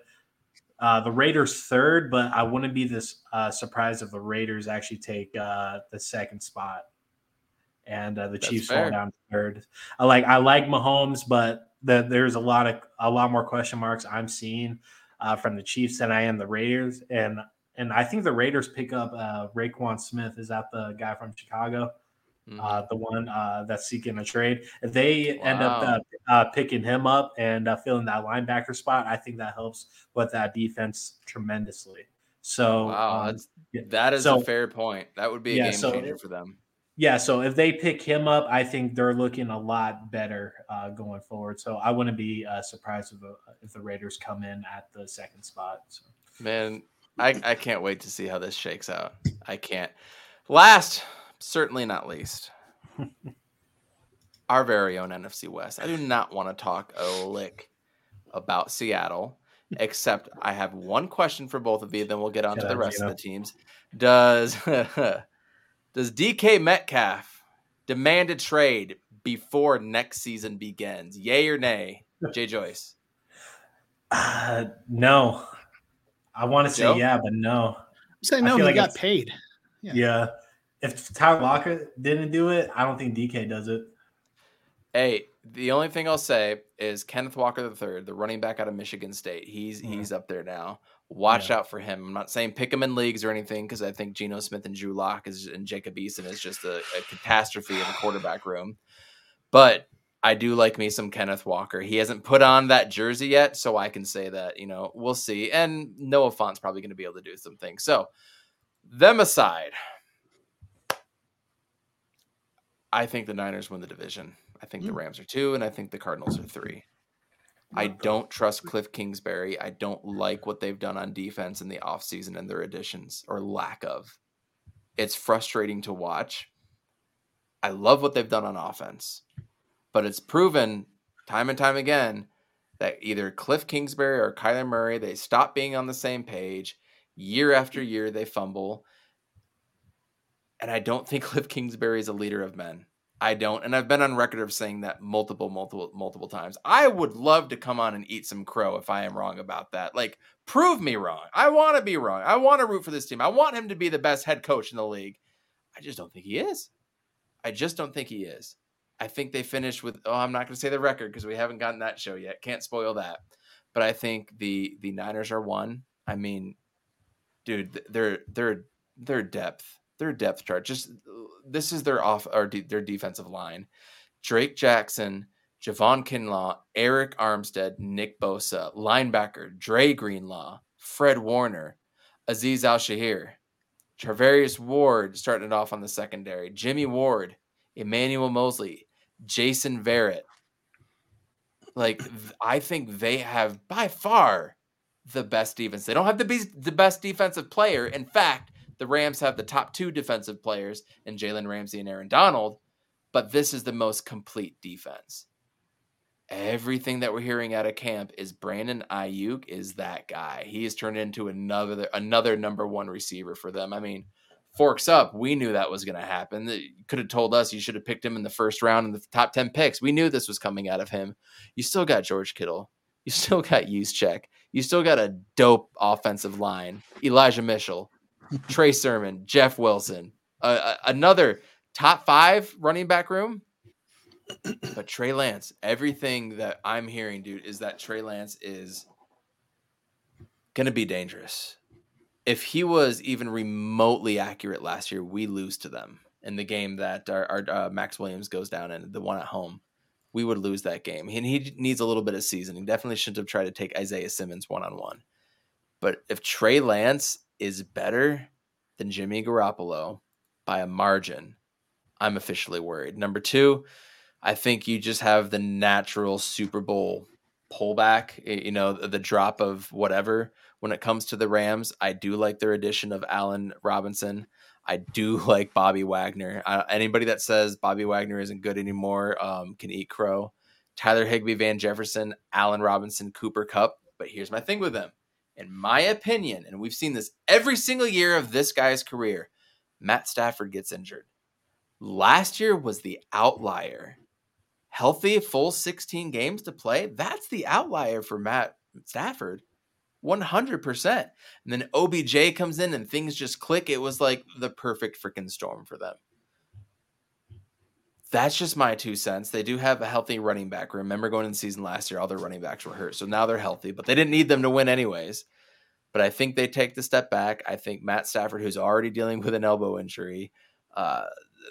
uh, the Raiders third. But I wouldn't be this uh, surprised if the Raiders actually take uh, the second spot, and uh, the That's Chiefs fair. fall down to third. I like I like Mahomes, but the, there's a lot of a lot more question marks I'm seeing uh, from the Chiefs than I am the Raiders, and and I think the Raiders pick up uh, Roquan Smith. Is that the guy from Chicago? Mhm. Uh, the one uh, that's seeking a trade. If they end up uh, uh, picking him up and uh, filling that linebacker spot, I think that helps with that defense tremendously. So, wow, um, yeah. that is So- a fair point. That would be a Yeah, game so- changer for them. Yeah, so if they pick him up, I think they're looking a lot better uh, going forward. So I wouldn't be uh, surprised if, uh, if the Raiders come in at the second spot. So. Man, I, I can't wait to see how this shakes out. I can't. Last, certainly not least, our very own NFC West. I do not want to talk a lick about Seattle, except I have one question for both of you. Then we'll get on to the rest of the teams. Does does DK Metcalf demand a trade before next season begins? Yay or nay? Jay Joyce. Uh, no, I want to say Joe? yeah, but no. Say I no, feel he like got paid. Yeah. Yeah. If Tyler Lockett didn't do it, I don't think DK does it. Hey, the only thing I'll say is Kenneth Walker III, the running back out of Michigan State. He's Mhm. he's up there now. Watch Yeah. out for him. I'm not saying pick him in leagues or anything because I think Geno Smith and Drew Lock is and Jacob Eason is just a, a catastrophe in the quarterback room. But I do like me some Kenneth Walker. He hasn't put on that jersey yet, so I can say that you know we'll see. And Noah Fant's probably going to be able to do some things. So them aside, I think the Niners win the division. I think the Hmm. Rams are two, and I think the Cardinals are three. I don't trust Cliff Kingsbury. I don't like what they've done on defense in the offseason and their additions or lack of. It's frustrating to watch. I love what they've done on offense, but it's proven time and time again that either Cliff Kingsbury or Kyler Murray, they stop being on the same page. Year after year, they fumble. And I don't think Cliff Kingsbury is a leader of men. I don't, and I've been on record of saying that multiple, multiple, multiple times. I would love to come on and eat some crow if I am wrong about that. Like, prove me wrong. I want to be wrong. I want to root for this team. I want him to be the best head coach in the league. I just don't think he is. I just don't think he is. I think they finished with. Oh, I'm not going to say the record because we haven't gotten that show yet. Can't spoil that. But I think the the Niners are one. I mean, dude, th- their their their depth, their depth chart. Just uh, this is their off or de- their defensive line. Drake Jackson, Javon Kinlaw, Arik Armstead, Nick Bosa, linebacker Dre Greenlaw, Fred Warner, Aziz Al Shahir, Charvarius Ward starting it off on the secondary, Jimmy Ward, Emmanuel Moseley, Jason Verrett. Like I think they have by far the best defense. They don't have the best defensive player. In fact, the Rams have the top two defensive players in Jalen Ramsey and Aaron Donald, but this is the most complete defense. Everything that we're hearing out of camp is Brandon Aiyuk is that guy. He has turned into another another number one receiver for them. I mean, forks up. We knew that was going to happen. You could have told us you should have picked him in the first round in the top 10 picks. We knew this was coming out of him. You still got George Kittle. You still got Juszczyk. You still got a dope offensive line. Elijah Mitchell, Trey Sermon, Jeff Wilson, uh, another top five running back room. But Trey Lance, everything that I'm hearing, dude, is that Trey Lance is going to be dangerous. If he was even remotely accurate last year, we lose to them in the game that our, our uh, Max Williams goes down in, the one at home. We would lose that game. And he needs a little bit of seasoning. Definitely shouldn't have tried to take Isaiah Simmons one on one. But if Trey Lance is better than Jimmy Garoppolo by a margin, I'm officially worried. Number two, I think you just have the natural Super Bowl pullback, you know, the drop of whatever when it comes to the Rams. I do like their addition of Allen Robinson. I do like Bobby Wagner. Uh, anybody that says Bobby Wagner isn't good anymore um, can eat crow. Tyler Higbee, Van Jefferson, Allen Robinson, Cooper Kupp. But here's my thing with them. In my opinion, and we've seen this every single year of this guy's career, Matt Stafford gets injured. Last year was the outlier. Healthy, full 16 games to play. That's the outlier for Matt Stafford. 100%. And then OBJ comes in and things just click. It was like the perfect freaking storm for them. That's just my two cents. They do have a healthy running back. Remember going in the season last year, all their running backs were hurt. So now they're healthy, but they didn't need them to win anyways. but I think they take the step back. I think Matt Stafford, who's already dealing with an elbow injury, uh,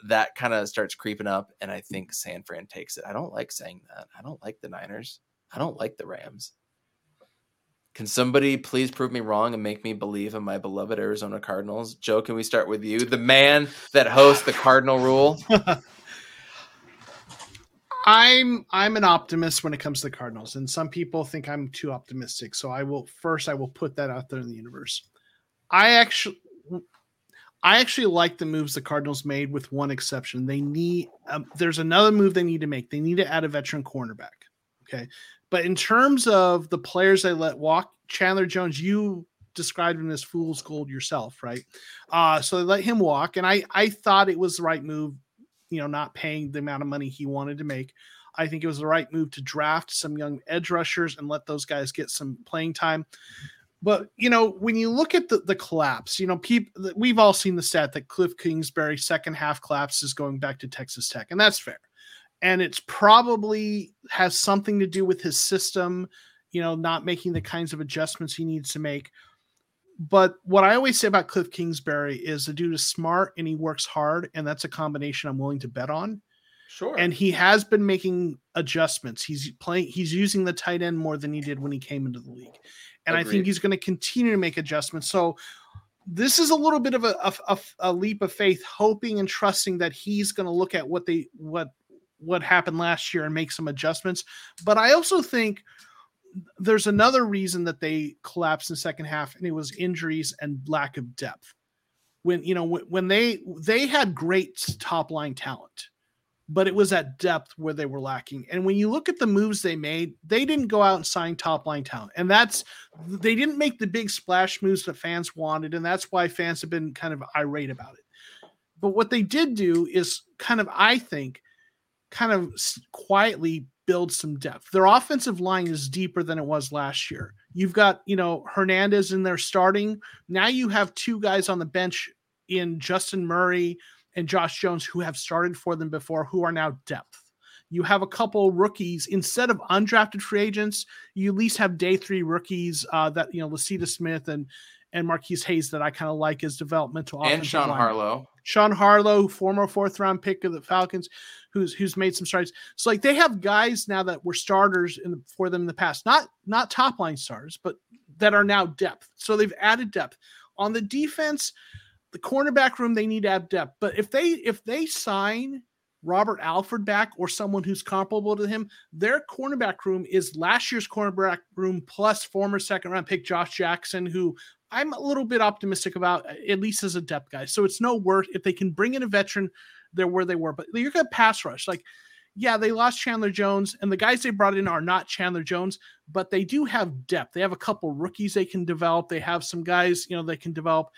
that kind of starts creeping up, and I think San Fran takes it. I don't like saying that. I don't like the Niners. I don't like the Rams. Can somebody please prove me wrong and make me believe in my beloved Arizona Cardinals? Joe, can we start with you, the man that hosts the Cardinal Rule? I'm I'm an optimist when it comes to the Cardinals, and some people think I'm too optimistic. So I will first I will put that out there in the universe. I actually I actually like the moves the Cardinals made, with one exception. They need um, there's another move they need to make. They need to add a veteran cornerback. Okay, but in terms of the players they let walk, Chandler Jones, you described him as fool's gold yourself, right? Uh, so they let him walk, and I I thought it was the right move you know, not paying the amount of money he wanted to make. I think it was the right move to draft some young edge rushers and let those guys get some playing time. But you know, when you look at the, the collapse, you know, people we've all seen the stat that Cliff Kingsbury second half collapse is going back to Texas Tech, and that's fair. And it's probably has something to do with his system, you know, not making the kinds of adjustments he needs to make but what I always say about Cliff Kingsbury is the dude is smart and he works hard, and that's a combination I'm willing to bet on. Sure. And he has been making adjustments. He's playing. He's using the tight end more than he did when he came into the league, and Agreed. I think he's going to continue to make adjustments. So this is a little bit of a, a, a leap of faith, hoping and trusting that he's going to look at what they what what happened last year and make some adjustments. But I also think there's another reason that they collapsed in the second half, and it was injuries and lack of depth. When you know when, they they had great top line talent, but it was at depth where they were lacking. And when you look at the moves they made, they didn't go out and sign top line talent, and that's they didn't make the big splash moves that fans wanted, and that's why fans have been kind of irate about it. But what they did do is kind of, I think, kind of quietly build some depth. Their offensive line is deeper than it was last year. You've got, you know, Hernandez in there starting. Now you have two guys on the bench in Justin Murray and Josh Jones who have started for them before who are now depth. You have a couple rookies instead of undrafted free agents. You at least have day three rookies uh, that you know, Lecitus Smith and and Marquis Hayes that I kind of like as developmental. And Sean line. Harlow. Sean Harlow, former fourth round pick of the Falcons, who's who's made some strides. So like they have guys now that were starters in the, for them in the past, not not top line stars, but that are now depth. So they've added depth on the defense. The cornerback room they need to have depth, but if they if they sign Robert Alford back or someone who's comparable to him, their cornerback room is last year's cornerback room plus former second round pick Josh Jackson, who I'm a little bit optimistic about, uh, at least as a depth guy. So it's no worth if they can bring in a veteran, they're where they were. But you're to pass rush. Like, yeah, they lost Chandler Jones, and the guys they brought in are not Chandler Jones, but they do have depth. They have a couple rookies they can develop. They have some guys, you know, they can develop.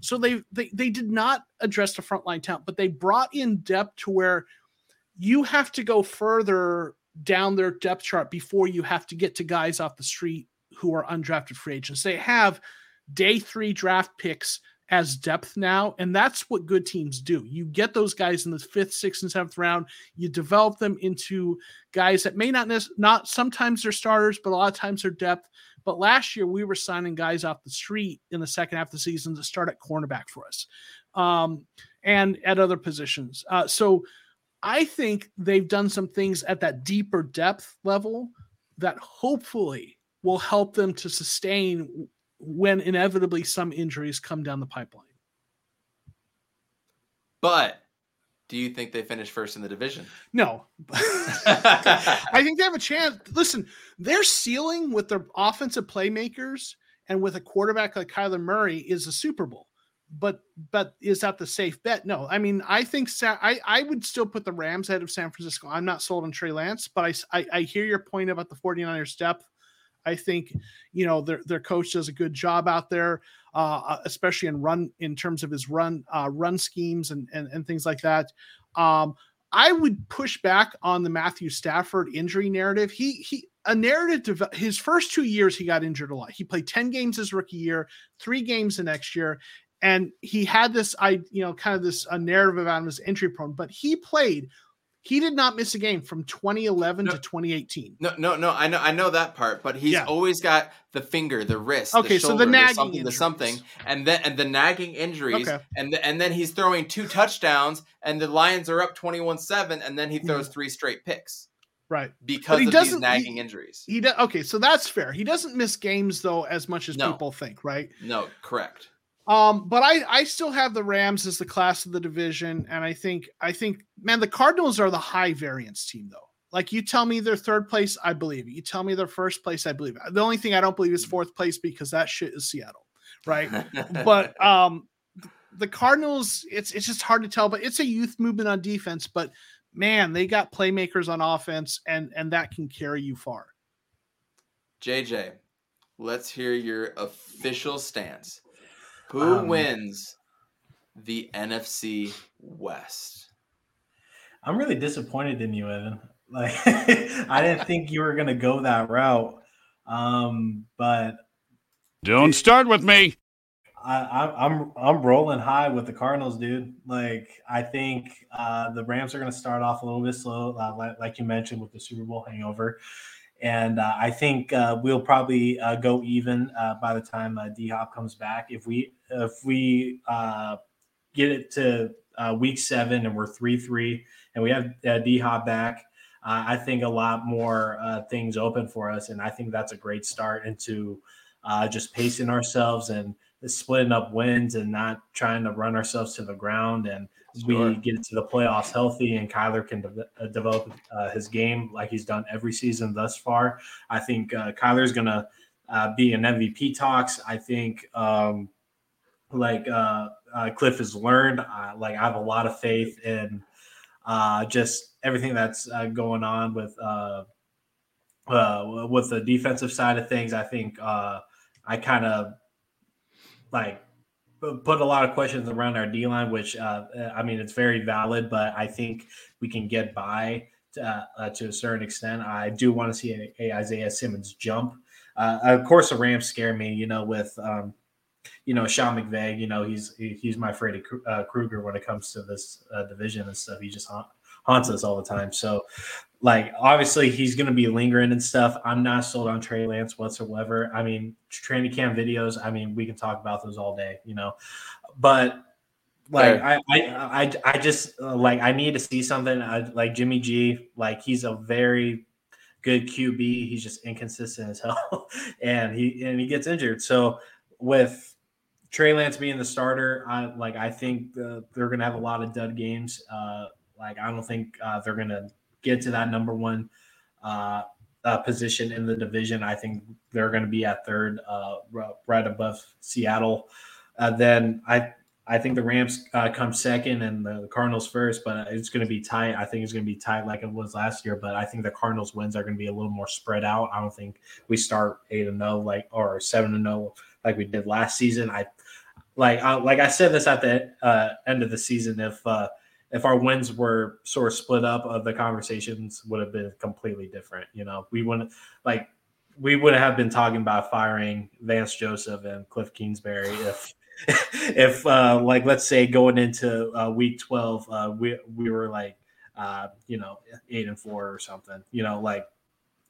So they they they did not address the frontline talent, but they brought in depth to where you have to go further down their depth chart before you have to get to guys off the street who are undrafted free agents. They have day three draft picks as depth now. And that's what good teams do. You get those guys in the fifth, sixth, and seventh round. You develop them into guys that may not not sometimes they're starters, but a lot of times they're depth. But last year we were signing guys off the street in the second half of the season to start at cornerback for us, um, and at other positions. Uh, so I think they've done some things at that deeper depth level that hopefully will help them to sustain when inevitably some injuries come down the pipeline. But do you think they finish first in the division? No. I think they have a chance. Listen, their ceiling with their offensive playmakers and with a quarterback like Kyler Murray is a Super Bowl. But but is that the safe bet? No. I mean, I think Sa- I I would still put the Rams ahead of San Francisco. I'm not sold on Trey Lance, but I I, I hear your point about the 49ers depth. I think you know their their coach does a good job out there, uh, especially in run in terms of his run uh, run schemes and, and and things like that. Um, I would push back on the Matthew Stafford injury narrative. He he a narrative his first two years he got injured a lot. He played 10 games his rookie year, three games the next year. And he had this, I you know, kind of this a narrative about him as injury prone, but he played he did not miss a game from 2011 No. to 2018. No, no, no. I know, I know that part, but he's Yeah. always got the finger, the wrist, Okay, the so the shoulder, the nagging something, the injuries. something, and then and the nagging injuries, Okay. and the, and then he's throwing two touchdowns, and the Lions are up twenty-one-seven, and then he hmm. throws three straight picks Right. because he of doesn't- nagging he- injuries. He. Okay, so that's fair. He doesn't miss games though as much as No. people think, right? no, correct. Um, but I I still have the Rams as the class of the division, and I think I think man, the Cardinals are the high variance team though. Like you tell me they're third place, I believe it. You tell me they're first place, I believe it. The only thing I don't believe is fourth place because that shit is Seattle, right? but um the Cardinals, it's it's just hard to tell, but it's a youth movement on defense, but man, they got playmakers on offense and and that can carry you far. JJ, let's hear your official stance. Who Um, wins the NFC West? I'm really disappointed in you, Evan. Like I didn't think you were gonna go that route. Um, but Don't start with me. I, I, I'm I'm rolling high with the Cardinals, dude. Like I think uh, the Rams are going to start off a little bit slow, uh, like, like you mentioned with the Super Bowl hangover, and uh, I think uh, we'll probably uh, go even uh, by the time uh, D Hop comes back. If we if we uh, get it to week seven and we're three three, and we have D Hop back. I think a lot more things open for us, and I think that's a great start into just pacing ourselves and splitting up wins and not trying to run ourselves to the ground. And Sure. we get to the playoffs healthy, and Kyler can de- uh, develop uh, his game like he's done every season thus far. I think uh, Kyler's going to uh, be in MVP talks. I think. Um, like uh, uh, Cliff has learned, uh, like I have a lot of faith in uh, just everything that's uh, going on with uh, uh, with the defensive side of things. I think uh, I kind of like put a lot of questions around our D line, which uh, I mean it's very valid, but I think we can get by to, uh, to a certain extent. I do want to see a, a Isaiah Simmons jump. Uh, of course, the Rams scare me, you know, with um, you know Sean McVay. You know, he's he's my Freddy uh, Krueger when it comes to this uh, division and stuff. He just haunts us all the time. So, like, obviously, he's going to be lingering and stuff. I'm not sold on Trey Lance whatsoever. I mean, training camp videos. I mean, we can talk about those all day, you know, but. Like. I, I, I, I just uh, like I need to see something. I, like Jimmy G, like he's a very good QB. He's just inconsistent as hell, and he and he gets injured. So with Trey Lance being the starter, I like I think uh, they're going to have a lot of dud games. Uh, like I don't think uh, they're going to get to that number one uh, uh, position in the division. I think they're going to be at third, uh, right above Seattle. Uh, then I I think the Rams uh, come second and the Cardinals first, but it's going to be tight. I think it's going to be tight like it was last year, but I think the Cardinals wins are going to be a little more spread out. I don't think we start eight and zero like or seven and zero like we did last season. I like I, like I said this at the uh, end of the season. If uh, if our wins were sort of split up, uh, the conversations would have been completely different. You know, we wouldn't like we would have been talking about firing Vance Joseph and Cliff Kingsbury if if uh, like let's say going into uh, week 12 uh, we we were like uh, you know eight and four or something you know like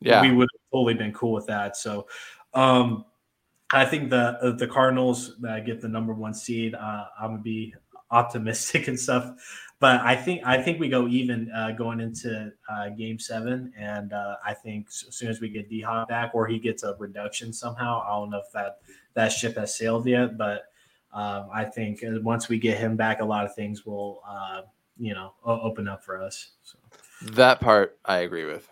Yeah. we would have totally been cool with that so um i think the uh, the cardinals uh, get the number one seed uh, i'm gonna be optimistic and stuff but i think i think we go even uh, going into uh, game seven and uh, i think s- as soon as we get d-hop back or he gets a reduction somehow i don't know if that that ship has sailed yet but um, I think uh, once we get him back, a lot of things will, uh, you know, open up for us. So. That part I agree with.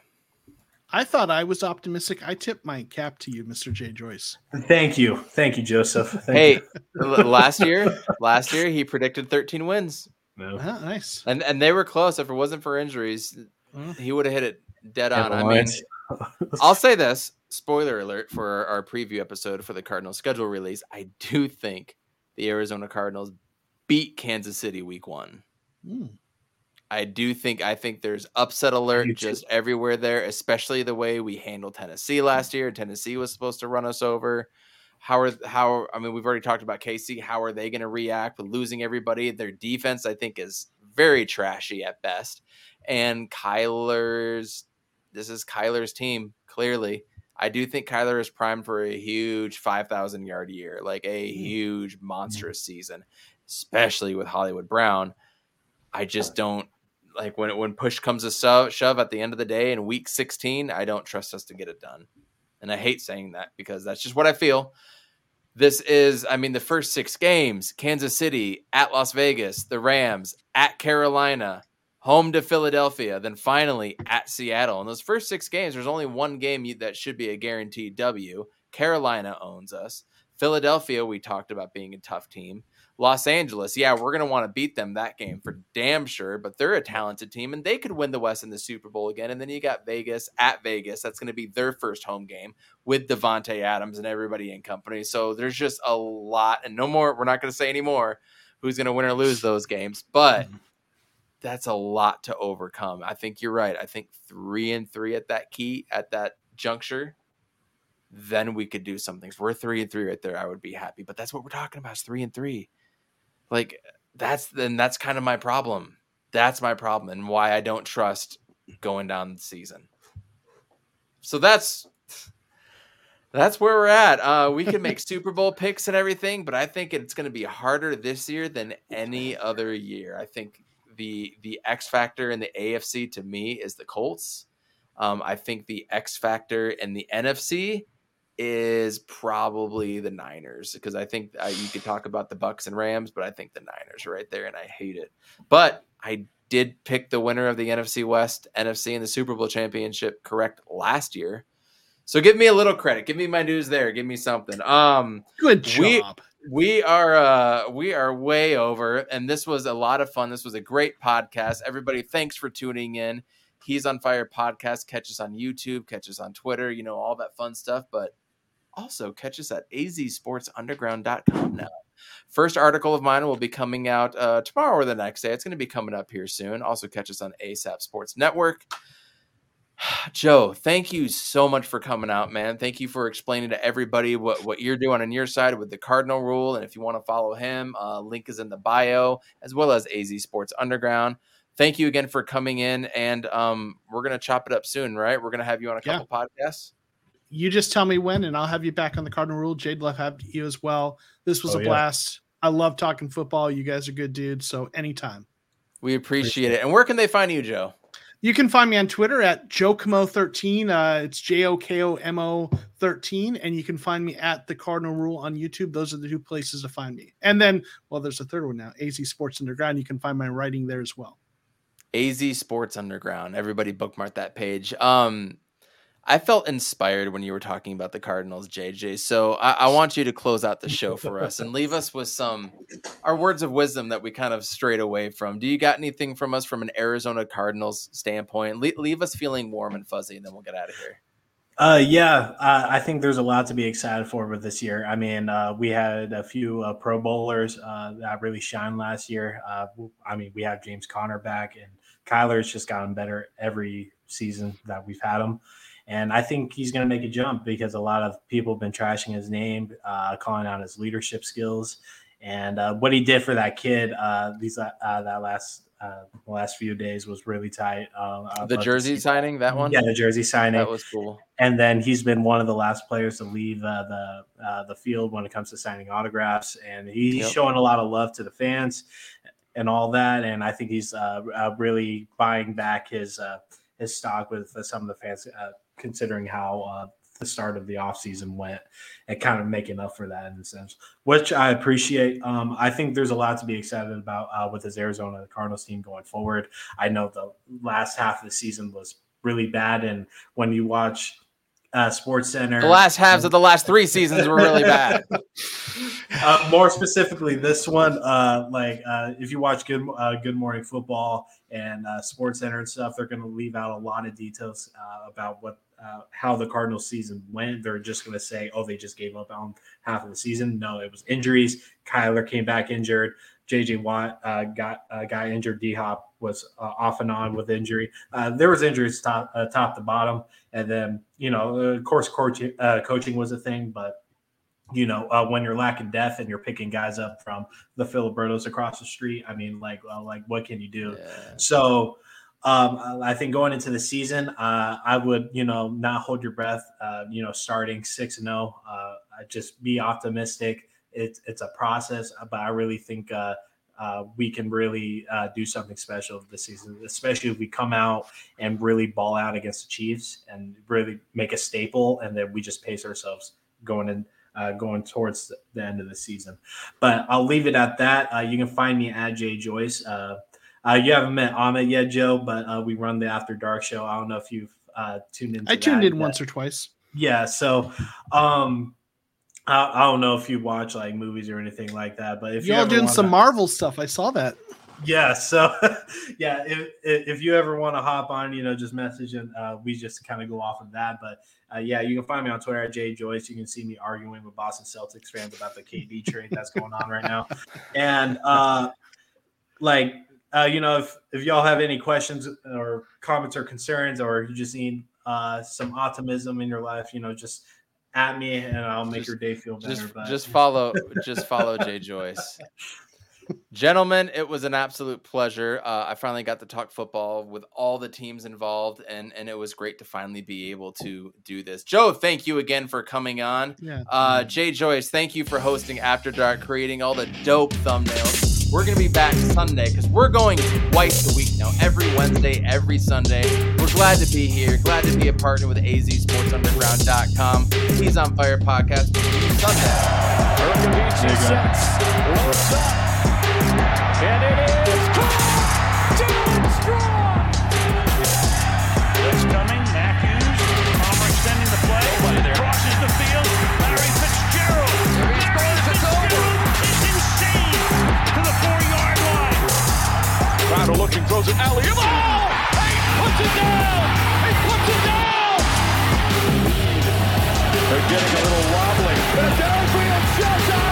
I thought I was optimistic. I tip my cap to you, Mr. J. Joyce. Thank you, thank you, Joseph. Thank hey, you. last year, last year he predicted 13 wins, No. Ah, nice. and and they were close. If it wasn't for injuries, he would have hit it dead on. Never I mean, I'll say this: spoiler alert for our preview episode for the Cardinals schedule release. I do think the Arizona Cardinals beat Kansas City Week One. hmm. I do think I think there's upset alert just everywhere there, especially the way we handled Tennessee last year. Tennessee was supposed to run us over. How are how I mean we've already talked about KC. How are they going to react with losing everybody? Their defense I think is very trashy at best. And Kyler's this is Kyler's team, clearly. I do think Kyler is primed for a huge 5,000 yard year, like a Hmm. huge monstrous season, especially with Hollywood Brown. I just don't like when when push comes to shove at the end of the day in week 16, I don't trust us to get it done. And I hate saying that because that's just what I feel. This is, I mean, the first six games Kansas City, at Las Vegas, the Rams, at Carolina, home to Philadelphia, then finally at Seattle. In those first six games, there's only one game that should be a guaranteed W. Carolina owns us. Philadelphia, we talked about being a tough team. Los Angeles, yeah, we're going to want to beat them that game for mm-hmm. damn sure, but they're a talented team and they could win the West in the Super Bowl again. And then you got Vegas at Vegas. That's going to be their first home game with Davante Adams and everybody in company. So there's just a lot, and no more. We're not going to say anymore who's going to win or lose those games, but mm-hmm. that's a lot to overcome. I think you're right. I think three and three at that key at that juncture, then we could do something. If we're three and three right there, I would be happy. But that's what we're talking about. Is three and three. Like that's then that's kind of my problem. That's my problem, and why I don't trust going down the season. So that's that's where we're at. Uh, we can make Super Bowl picks and everything, but I think it's going to be harder this year than any other year. I think the the X factor in the AFC to me is the Colts. Um, I think the X factor in the NFC is probably the Niners because I think you could talk about the Bucs and Rams, but I think the Niners are right there, and I hate it. But I did pick the winner of the NFC West, NFC, and the Super Bowl championship correct last year. So give me a little credit. Give me my news there. Give me something. Um, Good We- job. we are uh we are way over and this was a lot of fun this was a great podcast everybody thanks for tuning in he's on fire podcast catch us on youtube catch us on twitter you know all that fun stuff but also catch us at azsportsunderground.com now first article of mine will be coming out uh, tomorrow or the next day it's going to be coming up here soon also catch us on asap sports network Joe, thank you so much for coming out, man. Thank you for explaining to everybody what, what you're doing on your side with the Cardinal rule. And if you want to follow him, uh, link is in the bio, as well as AZ Sports Underground. Thank you again for coming in. And um, we're going to chop it up soon, right? We're going to have you on a Yeah. couple podcasts. You just tell me when, and I'll have you back on the Cardinal Rule. Jade love have you as well. This was Oh, a yeah. blast. I love talking football. You guys are good dudes. So anytime. We appreciate it. And where can they find you, Joe? You can find me on Twitter at JoKomo13. Uh, it's J O K O M O 13. And you can find me at the Cardinal Rule on YouTube. Those are the two places to find me. And then, well, there's a third one now AZ Sports Underground. You can find my writing there as well. AZ Sports Underground. Everybody bookmark that page. Um, I felt inspired when you were talking about the Cardinals, JJ. So I, I want you to close out the show for us and leave us with some our words of wisdom that we kind of strayed away from. Do you got anything from us from an Arizona Cardinals standpoint? Le- leave us feeling warm and fuzzy, and then we'll get out of here. Uh, yeah, uh, I think there's a lot to be excited for with this year. I mean, uh, we had a few uh, Pro Bowlers uh, that really shined last year. Uh, I mean, we have James Conner back, and Kyler's just gotten better every season that we've had him. And I think he's going to make a jump because a lot of people have been trashing his name, uh, calling out his leadership skills, and uh, what he did for that kid uh, these uh, that last uh, last few days was really tight. Uh, The jersey signing, that one, yeah, the jersey signing that was cool. and then he's been one of the last players to leave uh, the uh, the field when it comes to signing autographs, and he's Yep. showing a lot of love to the fans and all that. And I think he's uh, uh, really buying back his uh, his stock with uh, some of the fans, uh, considering how uh, the start of the offseason went, and kind of making up for that in a sense, which I appreciate. Um, I think there's a lot to be excited about uh, with this Arizona Cardinals team going forward. I know the last half of the season was really bad, and when you watch uh, Sports Center, The last halves of the last three seasons were really bad. uh, more specifically, this one, uh, like uh, if you watch Good uh, Good Morning Football and uh, Sports Center and stuff, they're going to leave out a lot of details uh, about what uh, how the Cardinals season went. They're just going to say, "Oh, they just gave up on half of the season." No, it was injuries. Kyler came back injured. JJ Watt uh, got uh, got injured. D Hop was uh, off and on with injury. Uh, there was injuries top uh, top to bottom, and then you know, of course, coaching uh, coaching was a thing, but you know, uh, when you're lacking depth and you're picking guys up from the Filibertos across the street, I mean, like, like, what can you do? Yeah. So, um, I think going into the season, uh, I would, you know, not hold your breath. Uh, you know, starting six and zero, uh, just be optimistic. It's it's a process, but I really think uh, uh, we can really uh, do something special this season, especially if we come out and really ball out against the Chiefs and really make a staple, and then we just pace ourselves going in. Uh, going towards the end of the season, but I'll leave it at that. Uh, you can find me at Jay Joyce. Uh, uh, you haven't met Ahmed yet, Joe, but uh, we run the After Dark show. I don't know if you've uh, tuned in. I tuned in once or twice. Yeah, so um, I, I, don't know if you watch like movies or anything like that, but if y'all doing some to, Marvel stuff, I saw that. Yeah, so yeah, if if you ever want to hop on, you know, just message and uh, we just kind of go off of that. But uh, yeah, you can find me on Twitter at Jay Joyce. You can see me arguing with Boston Celtics fans about the KD trade that's going on right now, and uh, like uh, you know, if if y'all have any questions or comments or concerns, or you just need uh, some optimism in your life, you know, just at me and I'll make just, your day feel better. Just, but. just follow, just follow Jay Joyce. Gentlemen, it was an absolute pleasure. Uh, I finally got to talk football with all the teams involved, and and it was great to finally be able to do this. Joe, thank you again for coming on. Yeah. Uh, Jay Joyce, thank you for hosting After Dark, creating all the dope thumbnails. We're going to be back Sunday because we're going twice a week now, every Wednesday, every Sunday. We're glad to be here, glad to be a partner with azsportsunderground.com. He's on Fire Podcast. Sunday. And it is caught! Dylan Strong! That's coming. Matthews. Palmer extending the play. Crosses the field. Larry Fitzgerald. There he scores. It's over. Crowder looking, throws it alley. Oh! it down! He puts it down! They're getting a little wobbly. And a downfield shot!